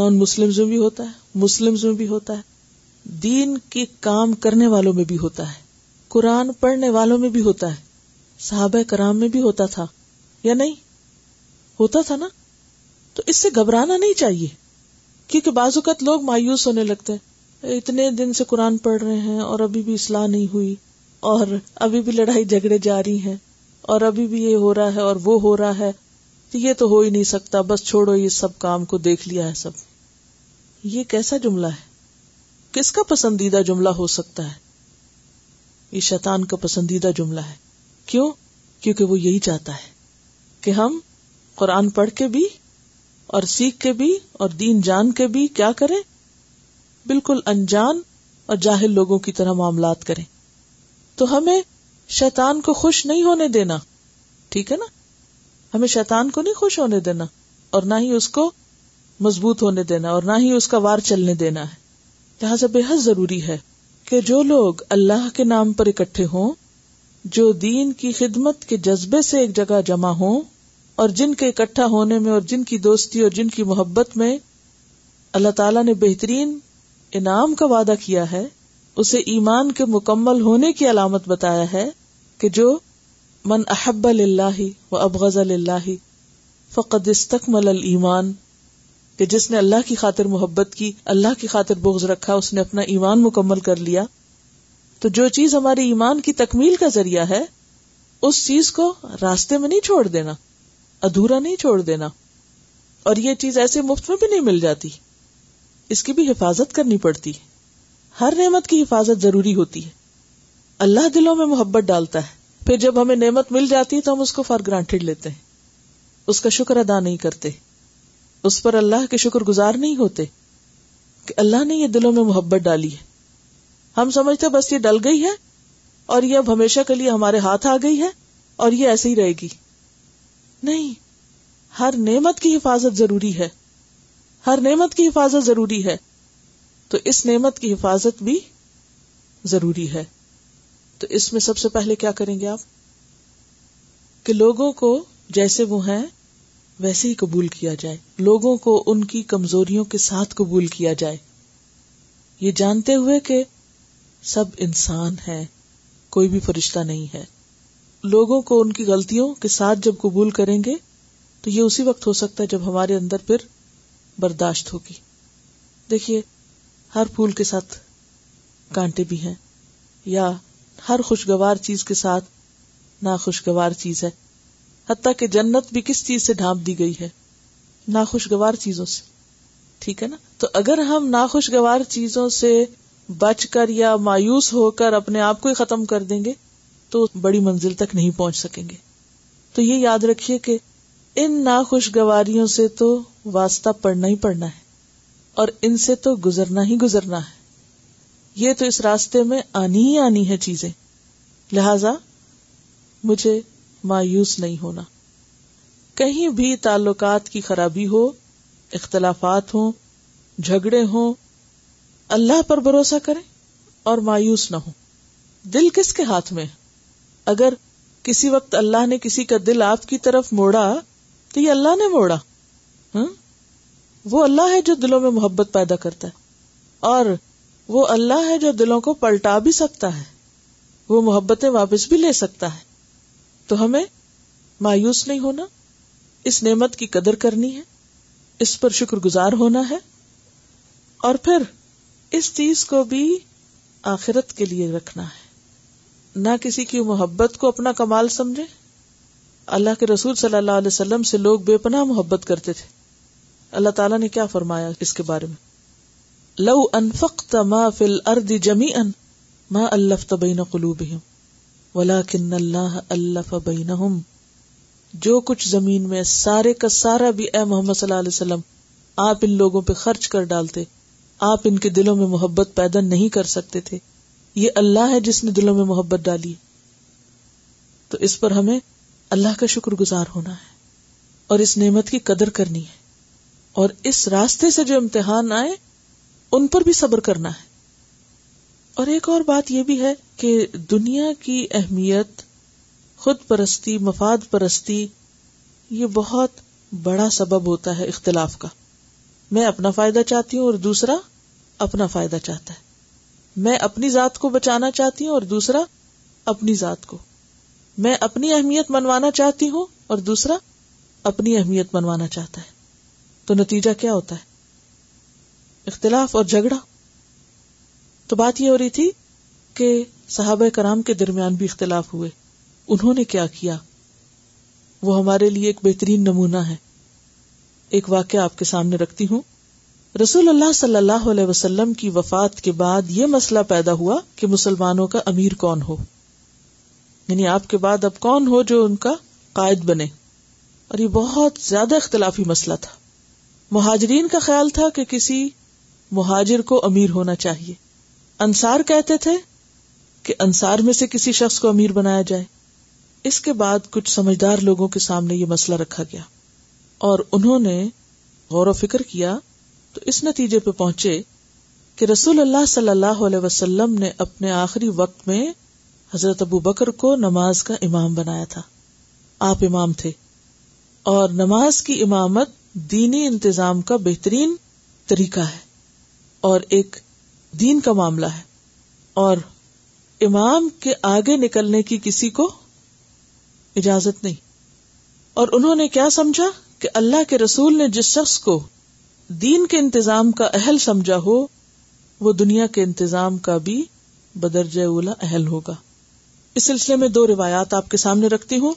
نان مسلم ہوتا ہے مسلم ہوتا ہے دین کے کام کرنے والوں میں بھی ہوتا ہے قرآن پڑھنے والوں میں بھی ہوتا ہے صحابہ کرام میں بھی ہوتا تھا یا نہیں ہوتا تھا نا تو اس سے گھبرانا نہیں چاہیے کیونکہ بعض اوقات لوگ مایوس ہونے لگتے ہیں اتنے دن سے قرآن پڑھ رہے ہیں اور ابھی بھی اصلاح نہیں ہوئی اور ابھی بھی لڑائی جھگڑے جاری ہیں اور ابھی بھی یہ ہو رہا ہے اور وہ ہو رہا ہے یہ تو ہو ہی نہیں سکتا بس چھوڑو یہ سب کام کو دیکھ لیا ہے سب یہ کیسا جملہ ہے کس کا پسندیدہ جملہ ہو سکتا ہے یہ شیطان کا پسندیدہ جملہ ہے کیوں کیونکہ وہ یہی چاہتا ہے کہ ہم قرآن پڑھ کے بھی اور سیکھ کے بھی اور دین جان کے بھی کیا کریں بالکل انجان اور جاہل لوگوں کی طرح معاملات کریں تو ہمیں شیتان کو خوش نہیں ہونے دینا ٹھیک ہے نا ہمیں شیتان کو نہیں خوش ہونے دینا اور نہ ہی اس کو مضبوط ہونے دینا اور نہ ہی اس کا وار چلنے دینا ہے لہٰذا بے حد ضروری ہے کہ جو لوگ اللہ کے نام پر اکٹھے ہوں جو دین کی خدمت کے جذبے سے ایک جگہ جمع ہو اور جن کے اکٹھا ہونے میں اور جن کی دوستی اور جن کی محبت میں اللہ تعالیٰ نے بہترین انعام کا وعدہ کیا ہے اسے ایمان کے مکمل ہونے کی علامت بتایا ہے کہ جو من احب اللہ و ابغض اللہ فقد استقمل المان کہ جس نے اللہ کی خاطر محبت کی اللہ کی خاطر بغض رکھا اس نے اپنا ایمان مکمل کر لیا تو جو چیز ہماری ایمان کی تکمیل کا ذریعہ ہے اس چیز کو راستے میں نہیں چھوڑ دینا ادھورا نہیں چھوڑ دینا اور یہ چیز ایسے مفت میں بھی نہیں مل جاتی اس کی بھی حفاظت کرنی پڑتی ہر نعمت کی حفاظت ضروری ہوتی ہے اللہ دلوں میں محبت ڈالتا ہے پھر جب ہمیں نعمت مل جاتی ہے تو ہم اس کو فار گرانٹیڈ لیتے ہیں اس کا شکر ادا نہیں کرتے اس پر اللہ کے شکر گزار نہیں ہوتے کہ اللہ نے یہ دلوں میں محبت ڈالی ہے ہم سمجھتے بس یہ ڈل گئی ہے اور یہ اب ہمیشہ کے لیے ہمارے ہاتھ آ گئی ہے اور یہ ایسے ہی رہے گی نہیں ہر نعمت کی حفاظت ضروری ہے ہر نعمت کی حفاظت ضروری ہے تو اس نعمت کی حفاظت بھی ضروری ہے تو اس میں سب سے پہلے کیا کریں گے آپ کہ لوگوں کو جیسے وہ ہیں ویسے ہی قبول کیا جائے لوگوں کو ان کی کمزوریوں کے ساتھ قبول کیا جائے یہ جانتے ہوئے کہ سب انسان ہے کوئی بھی فرشتہ نہیں ہے لوگوں کو ان کی غلطیوں کے ساتھ جب قبول کریں گے تو یہ اسی وقت ہو سکتا ہے جب ہمارے اندر پھر برداشت ہوگی دیکھیے ہر پھول کے ساتھ کانٹے بھی ہیں یا ہر خوشگوار چیز کے ساتھ ناخوشگوار چیز ہے حتیٰ کہ جنت بھی کس چیز سے ڈھانپ دی گئی ہے ناخوشگوار چیزوں سے ٹھیک ہے نا تو اگر ہم ناخوشگوار چیزوں سے بچ کر یا مایوس ہو کر اپنے آپ کو ہی ختم کر دیں گے تو بڑی منزل تک نہیں پہنچ سکیں گے تو یہ یاد رکھیے کہ ان ناخوشگواریوں سے تو واسطہ پڑنا ہی پڑنا ہے اور ان سے تو گزرنا ہی گزرنا ہے یہ تو اس راستے میں آنی ہی آنی ہے چیزیں لہذا مجھے مایوس نہیں ہونا کہیں بھی تعلقات کی خرابی ہو اختلافات ہو جھگڑے ہوں اللہ پر بھروسہ کریں اور مایوس نہ ہو دل کس کے ہاتھ میں اگر کسی وقت اللہ نے کسی کا دل آپ کی طرف موڑا تو یہ اللہ نے موڑا ہاں؟ وہ اللہ ہے جو دلوں میں محبت پیدا کرتا ہے اور وہ اللہ ہے جو دلوں کو پلٹا بھی سکتا ہے وہ محبتیں واپس بھی لے سکتا ہے تو ہمیں مایوس نہیں ہونا اس نعمت کی قدر کرنی ہے اس پر شکر گزار ہونا ہے اور پھر اس چیز کو بھی آخرت کے لیے رکھنا ہے نہ کسی کی محبت کو اپنا کمال سمجھے اللہ کے رسول صلی اللہ علیہ وسلم سے لوگ بے پناہ محبت کرتے تھے اللہ تعالیٰ نے کیا فرمایا اس کے بارے میں لو ان ما الفت جمی ان ماں اللہ الف اللہ جو کچھ زمین میں سارے کا سارا بھی اے محمد صلی اللہ علیہ وسلم آپ ان لوگوں پہ خرچ کر ڈالتے آپ ان کے دلوں میں محبت پیدا نہیں کر سکتے تھے یہ اللہ ہے جس نے دلوں میں محبت ڈالی تو اس پر ہمیں اللہ کا شکر گزار ہونا ہے اور اس نعمت کی قدر کرنی ہے اور اس راستے سے جو امتحان آئے ان پر بھی صبر کرنا ہے اور ایک اور بات یہ بھی ہے کہ دنیا کی اہمیت خود پرستی مفاد پرستی یہ بہت بڑا سبب ہوتا ہے اختلاف کا میں اپنا فائدہ چاہتی ہوں اور دوسرا اپنا فائدہ چاہتا ہے میں اپنی ذات کو بچانا چاہتی ہوں اور دوسرا اپنی ذات کو میں اپنی اہمیت منوانا چاہتی ہوں اور دوسرا اپنی اہمیت منوانا چاہتا ہے تو نتیجہ کیا ہوتا ہے اختلاف اور جھگڑا تو بات یہ ہو رہی تھی کہ صحابہ کرام کے درمیان بھی اختلاف ہوئے انہوں نے کیا کیا وہ ہمارے لیے ایک بہترین نمونہ ہے ایک واقعہ آپ کے سامنے رکھتی ہوں رسول اللہ صلی اللہ علیہ وسلم کی وفات کے بعد یہ مسئلہ پیدا ہوا کہ مسلمانوں کا امیر کون ہو یعنی آپ کے بعد اب کون ہو جو ان کا قائد بنے اور یہ بہت زیادہ اختلافی مسئلہ تھا مہاجرین کا خیال تھا کہ کسی مہاجر کو امیر ہونا چاہیے انصار کہتے تھے کہ انصار میں سے کسی شخص کو امیر بنایا جائے اس کے بعد کچھ سمجھدار لوگوں کے سامنے یہ مسئلہ رکھا گیا اور انہوں نے غور و فکر کیا تو اس نتیجے پہ پہنچے کہ رسول اللہ صلی اللہ علیہ وسلم نے اپنے آخری وقت میں حضرت ابو بکر کو نماز کا امام بنایا تھا آپ امام تھے اور نماز کی امامت دینی انتظام کا بہترین طریقہ ہے اور ایک دین کا معاملہ ہے اور امام کے آگے نکلنے کی کسی کو اجازت نہیں اور انہوں نے کیا سمجھا کہ اللہ کے رسول نے جس شخص کو دین کے انتظام کا اہل سمجھا ہو وہ دنیا کے انتظام کا بھی بدرجہ اولا اہل ہوگا اس سلسلے میں دو روایات آپ کے سامنے رکھتی ہوں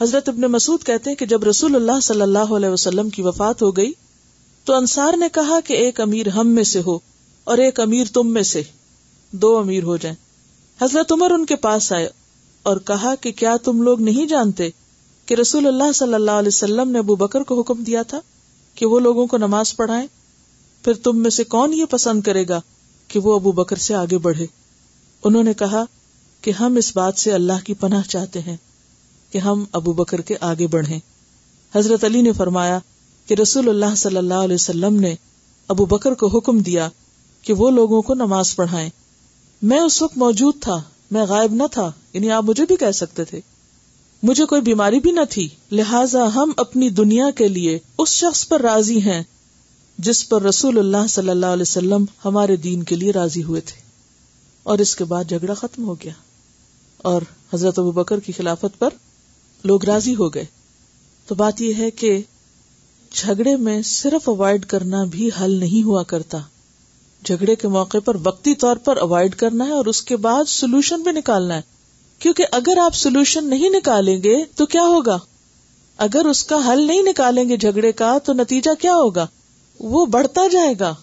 حضرت ابن مسعود کہتے ہیں کہ جب رسول اللہ صلی اللہ علیہ وسلم کی وفات ہو گئی تو انصار نے کہا کہ ایک امیر ہم میں سے ہو اور ایک امیر تم میں سے دو امیر ہو جائیں حضرت عمر ان کے پاس آئے اور کہا کہ کیا تم لوگ نہیں جانتے کہ رسول اللہ صلی اللہ علیہ وسلم نے ابو بکر کو حکم دیا تھا کہ وہ لوگوں کو نماز پڑھائیں پھر تم میں سے کون یہ پسند کرے گا کہ وہ ابو بکر سے آگے بڑھے انہوں نے کہا کہ ہم اس بات سے اللہ کی پناہ چاہتے ہیں کہ ہم ابو بکر کے آگے بڑھیں حضرت علی نے فرمایا کہ رسول اللہ صلی اللہ علیہ وسلم نے ابو بکر کو حکم دیا کہ وہ لوگوں کو نماز پڑھائے میں اس وقت موجود تھا میں غائب نہ تھا یعنی آپ مجھے بھی کہہ سکتے تھے مجھے کوئی بیماری بھی نہ تھی لہذا ہم اپنی دنیا کے لیے اس شخص پر راضی ہیں جس پر رسول اللہ صلی اللہ علیہ وسلم ہمارے دین کے لیے راضی ہوئے تھے اور اس کے بعد جھگڑا ختم ہو گیا اور حضرت ابو بکر کی خلافت پر لوگ راضی ہو گئے تو بات یہ ہے کہ جھگڑے میں صرف اوائڈ کرنا بھی حل نہیں ہوا کرتا جھگڑے کے موقع پر وقتی طور پر اوائڈ کرنا ہے اور اس کے بعد سولوشن بھی نکالنا ہے کیونکہ اگر آپ سولوشن نہیں نکالیں گے تو کیا ہوگا اگر اس کا حل نہیں نکالیں گے جھگڑے کا تو نتیجہ کیا ہوگا وہ بڑھتا جائے گا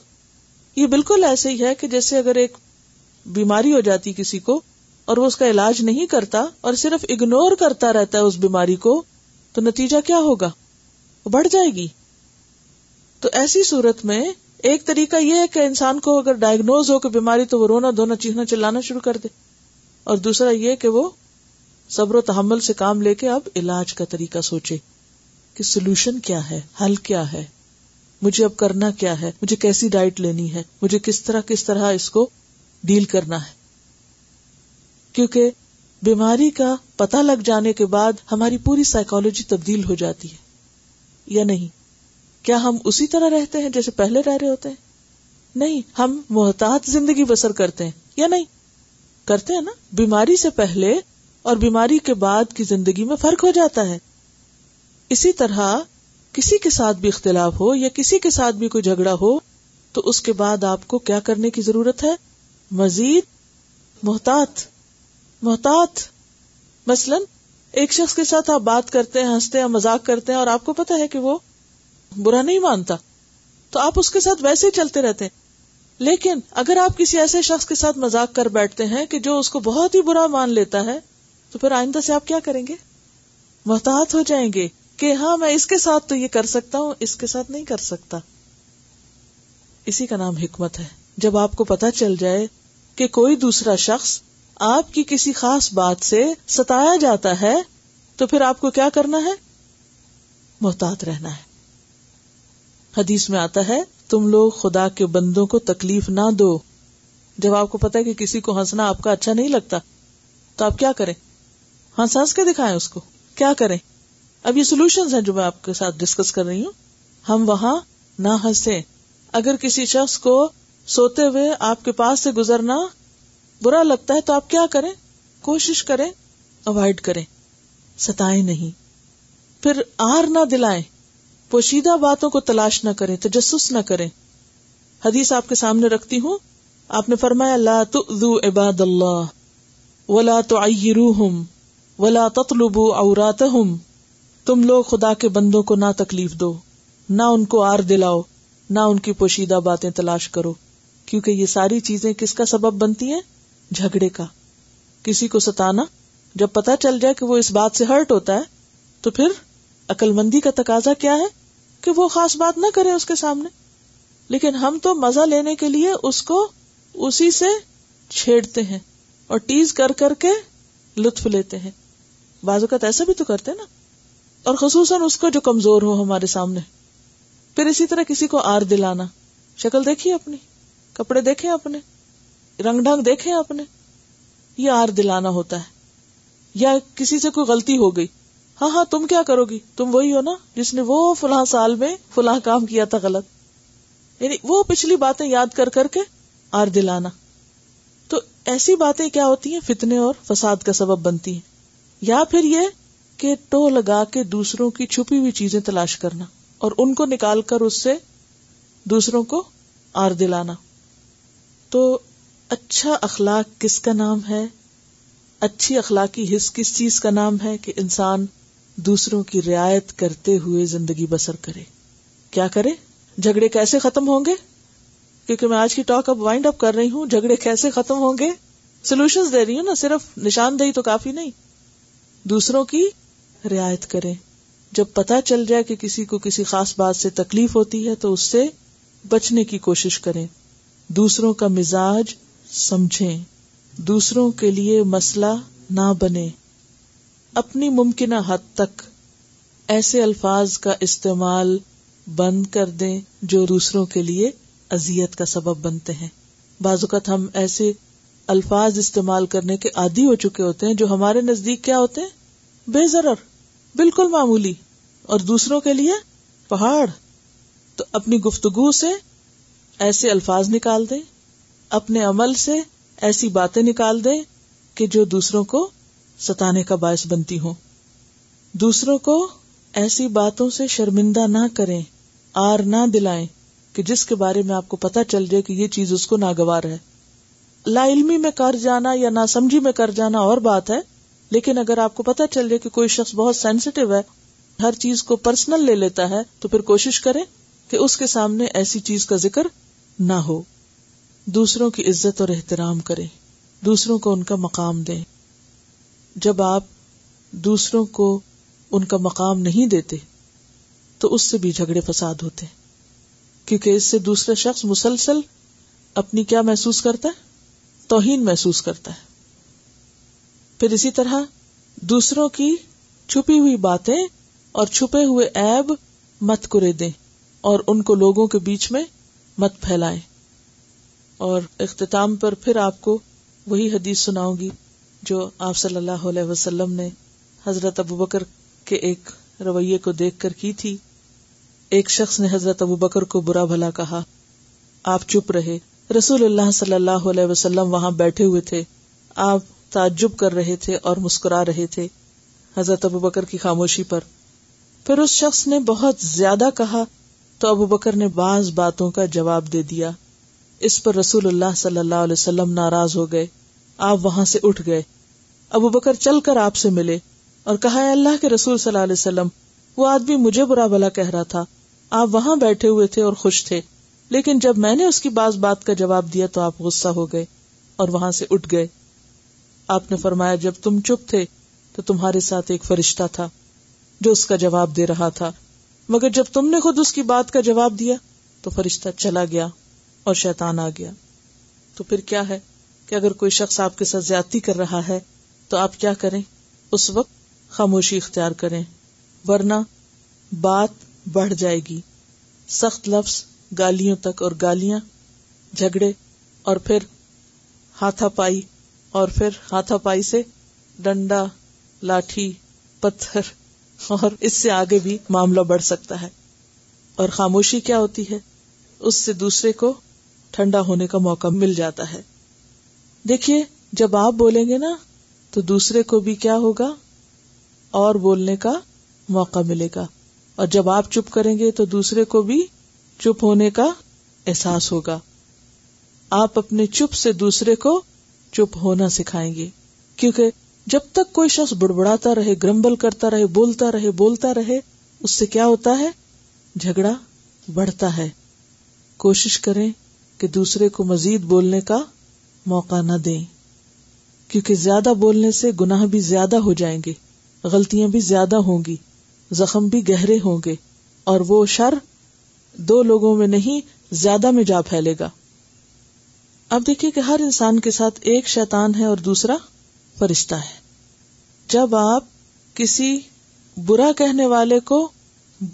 یہ بالکل ایسے ہی ہے کہ جیسے اگر ایک بیماری ہو جاتی کسی کو اور وہ اس کا علاج نہیں کرتا اور صرف اگنور کرتا رہتا ہے اس بیماری کو تو نتیجہ کیا ہوگا بڑھ جائے گی تو ایسی صورت میں ایک طریقہ یہ ہے کہ انسان کو اگر ڈائگنوز ہو کہ بیماری تو وہ رونا دھونا چیخنا چلانا شروع کر دے اور دوسرا یہ کہ وہ صبر و تحمل سے کام لے کے اب علاج کا طریقہ سوچے کہ سولوشن کیا ہے حل کیا ہے مجھے اب کرنا کیا ہے مجھے کیسی ڈائٹ لینی ہے مجھے کس طرح کس طرح اس کو ڈیل کرنا ہے کیونکہ بیماری کا پتہ لگ جانے کے بعد ہماری پوری سائیکالوجی تبدیل ہو جاتی ہے یا نہیں کیا ہم اسی طرح رہتے ہیں جیسے پہلے رہ رہے ہوتے ہیں نہیں ہم محتاط زندگی بسر کرتے ہیں یا نہیں کرتے ہیں نا بیماری سے پہلے اور بیماری کے بعد کی زندگی میں فرق ہو جاتا ہے اسی طرح کسی کے ساتھ بھی اختلاف ہو یا کسی کے ساتھ بھی کوئی جھگڑا ہو تو اس کے بعد آپ کو کیا کرنے کی ضرورت ہے مزید محتاط محتاط مثلاً ایک شخص کے ساتھ آپ بات کرتے ہیں ہنستے ہیں مزاق کرتے ہیں اور آپ کو پتا ہے کہ وہ برا نہیں مانتا تو آپ اس کے ساتھ ویسے ہی چلتے رہتے ہیں لیکن اگر آپ کسی ایسے شخص کے ساتھ مزاق کر بیٹھتے ہیں کہ جو اس کو بہت ہی برا مان لیتا ہے تو پھر آئندہ سے آپ کیا کریں گے محتاط ہو جائیں گے کہ ہاں میں اس کے ساتھ تو یہ کر سکتا ہوں اس کے ساتھ نہیں کر سکتا اسی کا نام حکمت ہے جب آپ کو پتا چل جائے کہ کوئی دوسرا شخص آپ کی کسی خاص بات سے ستایا جاتا ہے تو پھر آپ کو کیا کرنا ہے محتاط رہنا ہے حدیث میں آتا ہے تم لوگ خدا کے بندوں کو تکلیف نہ دو جب آپ کو پتا کہ کسی کو ہنسنا آپ کا اچھا نہیں لگتا تو آپ کیا کریں ہنس ہنس کے دکھائیں اس کو کیا کریں اب یہ سولوشن ہے جو میں آپ کے ساتھ ڈسکس کر رہی ہوں ہم وہاں نہ ہنسے اگر کسی شخص کو سوتے ہوئے آپ کے پاس سے گزرنا برا لگتا ہے تو آپ کیا کریں کوشش کریں اوائڈ کریں ستائیں نہیں پھر آر نہ دلائیں پوشیدہ باتوں کو تلاش نہ کریں تجسس نہ کریں حدیث آپ کے سامنے رکھتی ہوں آپ نے فرمایا لا تؤذو عباد اللہ ولا تعیروہم ولا تطلبو عوراتہم تم لوگ خدا کے بندوں کو نہ تکلیف دو نہ ان کو آر دلاؤ نہ ان کی پوشیدہ باتیں تلاش کرو کیونکہ یہ ساری چیزیں کس کا سبب بنتی ہیں جھگڑے کا کسی کو ستانا جب پتہ چل جائے کہ وہ اس بات سے ہرٹ ہوتا ہے تو پھر مندی کا تقاضا کیا ہے کہ وہ خاص بات نہ کرے اس کے سامنے لیکن ہم تو مزہ لینے کے لیے اس کو اسی سے چھیڑتے ہیں اور ٹیز کر کر کے لطف لیتے ہیں بعض اوقات ایسا بھی تو کرتے نا اور خصوصاً اس کو جو کمزور ہو ہمارے سامنے پھر اسی طرح کسی کو آر دلانا شکل دیکھیے اپنی کپڑے دیکھے اپنے رنگ ڈھنگ دیکھے اپنے یہ آر دلانا ہوتا ہے یا کسی سے کوئی غلطی ہو گئی ہاں ہاں تم کیا کرو گی تم وہی ہو نا جس نے وہ فلاں سال میں فلاں کام کیا تھا غلط یعنی وہ پچھلی باتیں یاد کر کر کے آر دلانا تو ایسی باتیں کیا ہوتی ہیں فتنے اور فساد کا سبب بنتی ہیں یا پھر یہ کہ ٹو لگا کے دوسروں کی چھپی ہوئی چیزیں تلاش کرنا اور ان کو نکال کر اس سے دوسروں کو آر دلانا تو اچھا اخلاق کس کا نام ہے اچھی اخلاقی حص کس چیز کا نام ہے کہ انسان دوسروں کی رعایت کرتے ہوئے زندگی بسر کرے کیا کرے جھگڑے کیسے ختم ہوں گے کیونکہ میں آج کی ٹاک اب وائنڈ اپ کر رہی ہوں جھگڑے کیسے ختم ہوں گے سولوشن دے رہی ہوں نا صرف نشاندہی تو کافی نہیں دوسروں کی رعایت کرے جب پتا چل جائے کہ کسی کو کسی خاص بات سے تکلیف ہوتی ہے تو اس سے بچنے کی کوشش کریں دوسروں کا مزاج سمجھیں دوسروں کے لیے مسئلہ نہ بنے اپنی ممکنہ حد تک ایسے الفاظ کا استعمال بند کر دیں جو دوسروں کے لیے اذیت کا سبب بنتے ہیں بعض اوقات ہم ایسے الفاظ استعمال کرنے کے عادی ہو چکے ہوتے ہیں جو ہمارے نزدیک کیا ہوتے ہیں بے ضرر بالکل معمولی اور دوسروں کے لیے پہاڑ تو اپنی گفتگو سے ایسے الفاظ نکال دیں اپنے عمل سے ایسی باتیں نکال دیں کہ جو دوسروں کو ستانے کا باعث بنتی ہوں دوسروں کو ایسی باتوں سے شرمندہ نہ کریں آر نہ دلائیں کہ جس کے بارے میں آپ کو پتا چل جائے کہ یہ چیز اس کو ناگوار ہے لا علمی میں کر جانا یا نہ سمجھی میں کر جانا اور بات ہے لیکن اگر آپ کو پتا چل جائے کہ کوئی شخص بہت سینسیٹیو ہے ہر چیز کو پرسنل لے لیتا ہے تو پھر کوشش کریں کہ اس کے سامنے ایسی چیز کا ذکر نہ ہو دوسروں کی عزت اور احترام کریں دوسروں کو ان کا مقام دیں جب آپ دوسروں کو ان کا مقام نہیں دیتے تو اس سے بھی جھگڑے فساد ہوتے ہیں کیونکہ اس سے دوسرے شخص مسلسل اپنی کیا محسوس کرتا ہے توہین محسوس کرتا ہے پھر اسی طرح دوسروں کی چھپی ہوئی باتیں اور چھپے ہوئے ایب مت کرے دیں اور ان کو لوگوں کے بیچ میں مت پھیلائیں اور اختتام پر پھر آپ کو وہی حدیث سناؤں گی جو آپ صلی اللہ علیہ وسلم نے حضرت ابو بکر کے ایک رویے کو دیکھ کر کی تھی ایک شخص نے حضرت ابو بکر کو برا بھلا کہا آپ چپ رہے رسول اللہ صلی اللہ علیہ وسلم وہاں بیٹھے ہوئے تھے آپ تعجب کر رہے تھے اور مسکرا رہے تھے حضرت ابو بکر کی خاموشی پر پھر اس شخص نے بہت زیادہ کہا تو ابو بکر نے بعض باتوں کا جواب دے دیا اس پر رسول اللہ صلی اللہ علیہ وسلم ناراض ہو گئے آپ وہاں سے اٹھ گئے ابو بکر چل کر آپ سے ملے اور کہا اللہ کے رسول صلی اللہ علیہ وسلم وہ آدمی مجھے برا بلا کہہ رہا تھا آپ وہاں بیٹھے ہوئے تھے اور خوش تھے لیکن جب میں نے اس کی بات کا جواب دیا تو آپ غصہ ہو گئے اور وہاں سے اٹھ گئے آپ نے فرمایا جب تم چپ تھے تو تمہارے ساتھ ایک فرشتہ تھا جو اس کا جواب دے رہا تھا مگر جب تم نے خود اس کی بات کا جواب دیا تو فرشتہ چلا گیا اور شیطان آ گیا تو پھر کیا ہے کہ اگر کوئی شخص آپ کے ساتھ زیادتی کر رہا ہے تو آپ کیا کریں اس وقت خاموشی اختیار کریں ورنہ بات بڑھ جائے گی سخت لفظ گالیوں تک اور گالیاں جھگڑے اور پھر ہاتھا پائی اور پھر ہاتھا پائی سے ڈنڈا لاٹھی پتھر اور اس سے آگے بھی معاملہ بڑھ سکتا ہے اور خاموشی کیا ہوتی ہے اس سے دوسرے کو ٹھنڈا ہونے کا موقع مل جاتا ہے دیکھیے جب آپ بولیں گے نا تو دوسرے کو بھی کیا ہوگا اور بولنے کا موقع ملے گا اور جب آپ چپ کریں گے تو دوسرے کو بھی چپ ہونے کا احساس ہوگا آپ اپنے چپ سے دوسرے کو چپ ہونا سکھائیں گے کیونکہ جب تک کوئی شخص بڑبڑاتا رہے گرمبل کرتا رہے بولتا رہے بولتا رہے اس سے کیا ہوتا ہے جھگڑا بڑھتا ہے کوشش کریں کہ دوسرے کو مزید بولنے کا موقع نہ دیں کیونکہ زیادہ بولنے سے گناہ بھی زیادہ ہو جائیں گے غلطیاں بھی زیادہ ہوں گی زخم بھی گہرے ہوں گے اور وہ شر دو لوگوں میں نہیں زیادہ میں جا پھیلے گا اب دیکھیے کہ ہر انسان کے ساتھ ایک شیطان ہے اور دوسرا فرشتہ ہے جب آپ کسی برا کہنے والے کو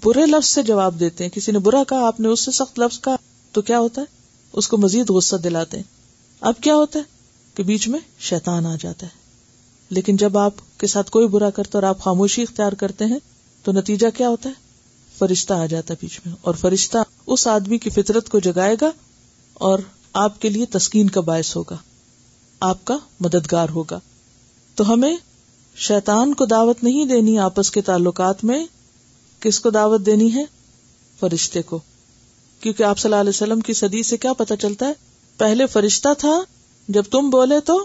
برے لفظ سے جواب دیتے ہیں کسی نے برا کہا آپ نے اس سے سخت لفظ کہا تو کیا ہوتا ہے اس کو مزید غصہ دلاتے ہیں اب کیا ہوتا ہے کہ بیچ میں شیطان آ جاتا ہے لیکن جب آپ کے ساتھ کوئی برا کرتا اور آپ خاموشی اختیار کرتے ہیں تو نتیجہ کیا ہوتا ہے فرشتہ آ جاتا ہے بیچ میں اور فرشتہ اس آدمی کی فطرت کو جگائے گا اور آپ کے لیے تسکین کا باعث ہوگا آپ کا مددگار ہوگا تو ہمیں شیطان کو دعوت نہیں دینی آپس کے تعلقات میں کس کو دعوت دینی ہے فرشتے کو کیونکہ آپ صلی اللہ علیہ وسلم کی صدی سے کیا پتا چلتا ہے پہلے فرشتہ تھا جب تم بولے تو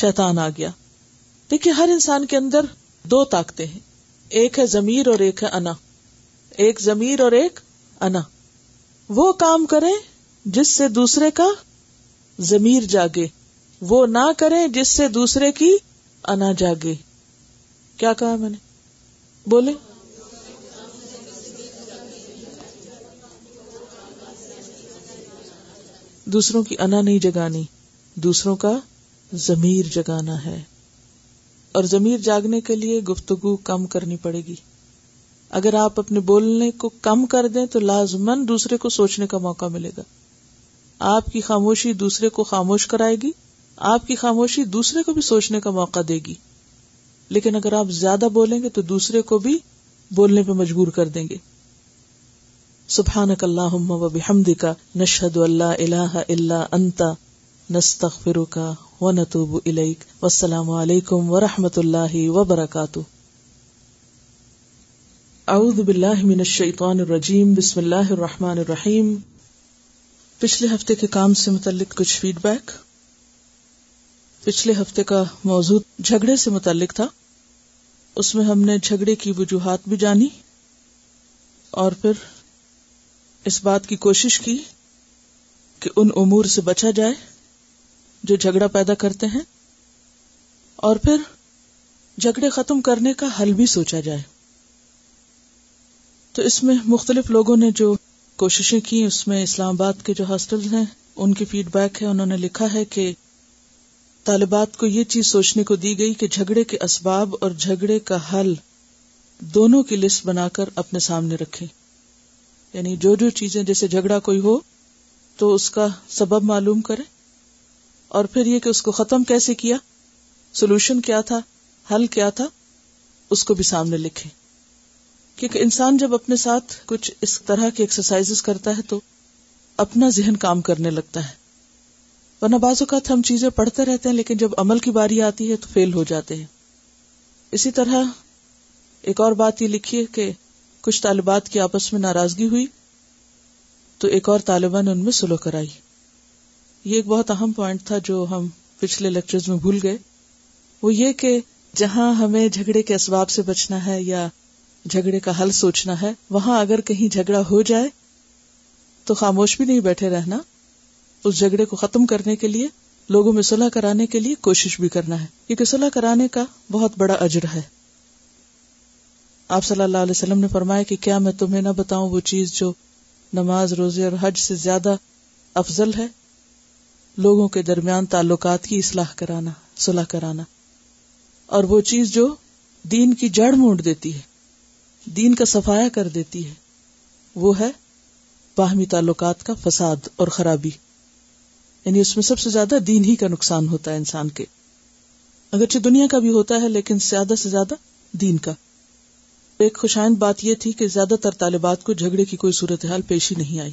شیطان آ گیا دیکھیے ہر انسان کے اندر دو طاقتیں ہیں ایک ہے زمیر اور ایک ہے انا ایک زمیر اور ایک انا وہ کام کرے جس سے دوسرے کا زمیر جاگے وہ نہ کرے جس سے دوسرے کی انا جاگے کیا کہا میں نے بولے دوسروں کی انا نہیں جگانی دوسروں کا ضمیر جگانا ہے اور ضمیر جاگنے کے لیے گفتگو کم کرنی پڑے گی اگر آپ اپنے بولنے کو کم کر دیں تو لازمن دوسرے کو سوچنے کا موقع ملے گا آپ کی خاموشی دوسرے کو خاموش کرائے گی آپ کی خاموشی دوسرے کو بھی سوچنے کا موقع دے گی لیکن اگر آپ زیادہ بولیں گے تو دوسرے کو بھی بولنے پہ مجبور کر دیں گے سبحانک اللہم و بحمدک نشہد اللہ الہ الا انت نستغفرک و نتوب الیک والسلام علیکم ورحمۃ اللہ وبرکاتہ اعوذ باللہ من الشیطان الرجیم بسم اللہ الرحمن الرحیم پچھلے ہفتے کے کام سے متعلق کچھ فیڈ بیک پچھلے ہفتے کا موضوع جھگڑے سے متعلق تھا اس میں ہم نے جھگڑے کی وجوہات بھی جانی اور پھر اس بات کی کوشش کی کہ ان امور سے بچا جائے جو جھگڑا پیدا کرتے ہیں اور پھر جھگڑے ختم کرنے کا حل بھی سوچا جائے تو اس میں مختلف لوگوں نے جو کوششیں کی اس میں اسلام آباد کے جو ہاسٹل ہیں ان کی فیڈ بیک ہے انہوں نے لکھا ہے کہ طالبات کو یہ چیز سوچنے کو دی گئی کہ جھگڑے کے اسباب اور جھگڑے کا حل دونوں کی لسٹ بنا کر اپنے سامنے رکھیں یعنی جو جو چیزیں جیسے جھگڑا کوئی ہو تو اس کا سبب معلوم کرے اور پھر یہ کہ اس کو ختم کیسے کیا سولوشن کیا تھا حل کیا تھا اس کو بھی سامنے لکھے کیونکہ انسان جب اپنے ساتھ کچھ اس طرح کی ایکسرسائز کرتا ہے تو اپنا ذہن کام کرنے لگتا ہے ورنہ بعض اوقات ہم چیزیں پڑھتے رہتے ہیں لیکن جب عمل کی باری آتی ہے تو فیل ہو جاتے ہیں اسی طرح ایک اور بات یہ لکھی ہے کہ کچھ طالبات کی آپس میں ناراضگی ہوئی تو ایک اور طالبہ نے ان میں سلو کرائی یہ ایک بہت اہم پوائنٹ تھا جو ہم پچھلے لیکچر میں بھول گئے وہ یہ کہ جہاں ہمیں جھگڑے کے اسباب سے بچنا ہے یا جھگڑے کا حل سوچنا ہے وہاں اگر کہیں جھگڑا ہو جائے تو خاموش بھی نہیں بیٹھے رہنا اس جھگڑے کو ختم کرنے کے لیے لوگوں میں صلاح کرانے کے لیے کوشش بھی کرنا ہے کیونکہ صلاح کرانے کا بہت بڑا اجر ہے آپ صلی اللہ علیہ وسلم نے فرمایا کہ کیا میں تمہیں نہ بتاؤں وہ چیز جو نماز روزے اور حج سے زیادہ افضل ہے لوگوں کے درمیان تعلقات کی اصلاح کرانا صلاح کرانا اور وہ چیز جو دین کی جڑ مونڈ دیتی ہے دین کا صفایا کر دیتی ہے وہ ہے باہمی تعلقات کا فساد اور خرابی یعنی اس میں سب سے زیادہ دین ہی کا نقصان ہوتا ہے انسان کے اگرچہ دنیا کا بھی ہوتا ہے لیکن زیادہ سے زیادہ دین کا ایک خوشائند بات یہ تھی کہ زیادہ تر طالبات کو جھگڑے کی کوئی صورت حال پیشی نہیں آئی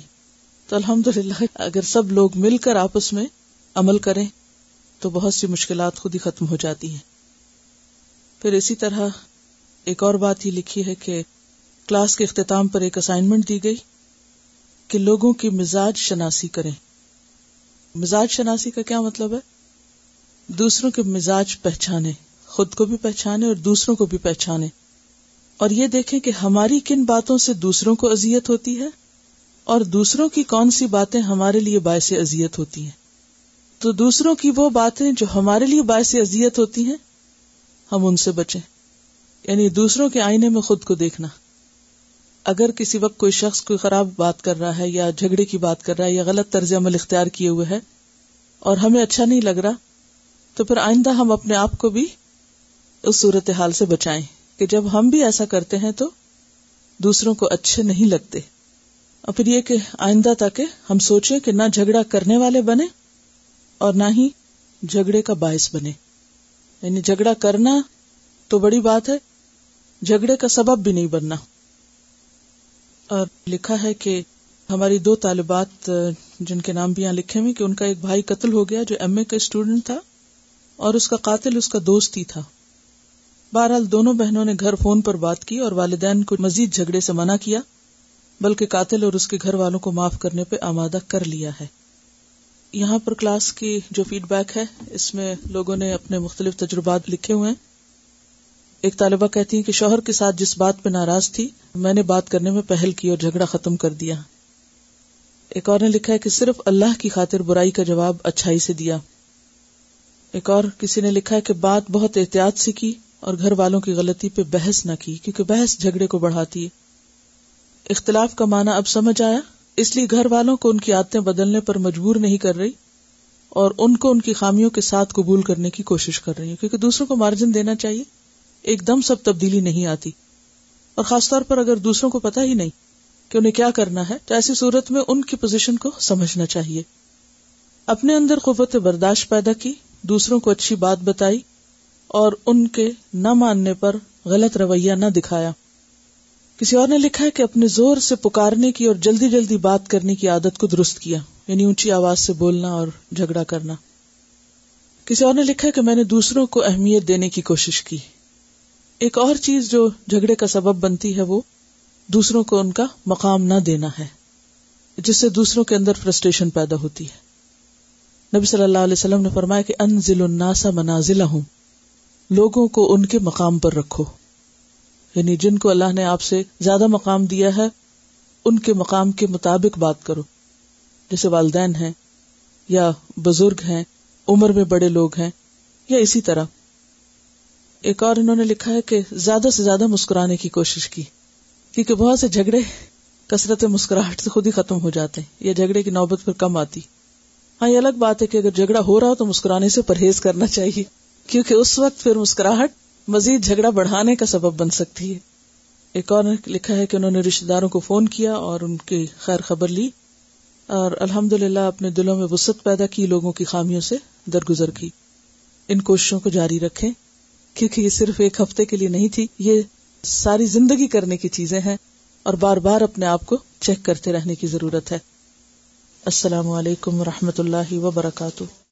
تو الحمد للہ اگر سب لوگ مل کر آپس میں عمل کریں تو بہت سی مشکلات خود ہی ختم ہو جاتی ہیں پھر اسی طرح ایک اور بات یہ لکھی ہے کہ کلاس کے اختتام پر ایک اسائنمنٹ دی گئی کہ لوگوں کی مزاج شناسی کریں مزاج شناسی کا کیا مطلب ہے دوسروں کے مزاج پہچانے خود کو بھی پہچانے اور دوسروں کو بھی پہچانے اور یہ دیکھیں کہ ہماری کن باتوں سے دوسروں کو اذیت ہوتی ہے اور دوسروں کی کون سی باتیں ہمارے لیے باعث اذیت ہوتی ہیں تو دوسروں کی وہ باتیں جو ہمارے لیے باعث اذیت ہوتی ہیں ہم ان سے بچیں یعنی دوسروں کے آئینے میں خود کو دیکھنا اگر کسی وقت کوئی شخص کوئی خراب بات کر رہا ہے یا جھگڑے کی بات کر رہا ہے یا غلط طرز عمل اختیار کیے ہوئے ہے اور ہمیں اچھا نہیں لگ رہا تو پھر آئندہ ہم اپنے آپ کو بھی اس صورت حال سے بچائیں کہ جب ہم بھی ایسا کرتے ہیں تو دوسروں کو اچھے نہیں لگتے اور پھر یہ کہ آئندہ تاکہ ہم سوچیں کہ نہ جھگڑا کرنے والے بنے اور نہ ہی جھگڑے کا باعث بنے یعنی جھگڑا کرنا تو بڑی بات ہے جھگڑے کا سبب بھی نہیں بننا اور لکھا ہے کہ ہماری دو طالبات جن کے نام بھی یہاں لکھے ہوئے کہ ان کا ایک بھائی قتل ہو گیا جو ایم اے کا اسٹوڈینٹ تھا اور اس کا قاتل اس کا دوست ہی تھا بہرحال دونوں بہنوں نے گھر فون پر بات کی اور والدین کو مزید جھگڑے سے منع کیا بلکہ قاتل اور اس کے گھر والوں کو معاف کرنے پہ آمادہ کر لیا ہے یہاں پر کلاس کی جو فیڈ بیک ہے اس میں لوگوں نے اپنے مختلف تجربات لکھے ہوئے ایک طالبہ کہتی ہیں کہ شوہر کے ساتھ جس بات پہ ناراض تھی میں نے بات کرنے میں پہل کی اور جھگڑا ختم کر دیا ایک اور نے لکھا ہے کہ صرف اللہ کی خاطر برائی کا جواب اچھائی سے دیا ایک اور کسی نے لکھا ہے کہ بات بہت احتیاط سے کی اور گھر والوں کی غلطی پہ بحث نہ کی کیونکہ بحث جھگڑے کو بڑھاتی ہے اختلاف کا معنی اب سمجھ آیا اس لیے گھر والوں کو ان کی عادتیں بدلنے پر مجبور نہیں کر رہی اور ان کو ان کی خامیوں کے ساتھ قبول کرنے کی کوشش کر رہی کیونکہ دوسروں کو مارجن دینا چاہیے ایک دم سب تبدیلی نہیں آتی اور خاص طور پر اگر دوسروں کو پتا ہی نہیں کہ انہیں کیا کرنا ہے تو ایسی صورت میں ان کی پوزیشن کو سمجھنا چاہیے اپنے اندر قوت برداشت پیدا کی دوسروں کو اچھی بات بتائی اور ان کے نہ ماننے پر غلط رویہ نہ دکھایا کسی اور نے لکھا ہے کہ اپنے زور سے پکارنے کی اور جلدی جلدی بات کرنے کی عادت کو درست کیا یعنی اونچی آواز سے بولنا اور جھگڑا کرنا کسی اور نے لکھا ہے کہ میں نے دوسروں کو اہمیت دینے کی کوشش کی ایک اور چیز جو جھگڑے کا سبب بنتی ہے وہ دوسروں کو ان کا مقام نہ دینا ہے جس سے دوسروں کے اندر فرسٹریشن پیدا ہوتی ہے نبی صلی اللہ علیہ وسلم نے فرمایا کہ انزل الناس منازلہم ہوں لوگوں کو ان کے مقام پر رکھو یعنی جن کو اللہ نے آپ سے زیادہ مقام دیا ہے ان کے مقام کے مطابق بات کرو جیسے والدین ہیں یا بزرگ ہیں عمر میں بڑے لوگ ہیں یا اسی طرح ایک اور انہوں نے لکھا ہے کہ زیادہ سے زیادہ مسکرانے کی کوشش کی کیونکہ بہت سے جھگڑے کثرت مسکراہٹ سے خود ہی ختم ہو جاتے ہیں یا جھگڑے کی نوبت پر کم آتی ہاں یہ الگ بات ہے کہ اگر جھگڑا ہو رہا ہو تو مسکرانے سے پرہیز کرنا چاہیے کیونکہ اس وقت پھر مسکراہٹ مزید جھگڑا بڑھانے کا سبب بن سکتی ہے ایک اور لکھا ہے کہ انہوں نے رشتے داروں کو فون کیا اور ان کی خیر خبر لی اور الحمد للہ اپنے دلوں میں وسط پیدا کی لوگوں کی خامیوں سے درگزر کی ان کوششوں کو جاری رکھے کیونکہ یہ صرف ایک ہفتے کے لیے نہیں تھی یہ ساری زندگی کرنے کی چیزیں ہیں اور بار بار اپنے آپ کو چیک کرتے رہنے کی ضرورت ہے السلام علیکم و رحمت اللہ وبرکاتہ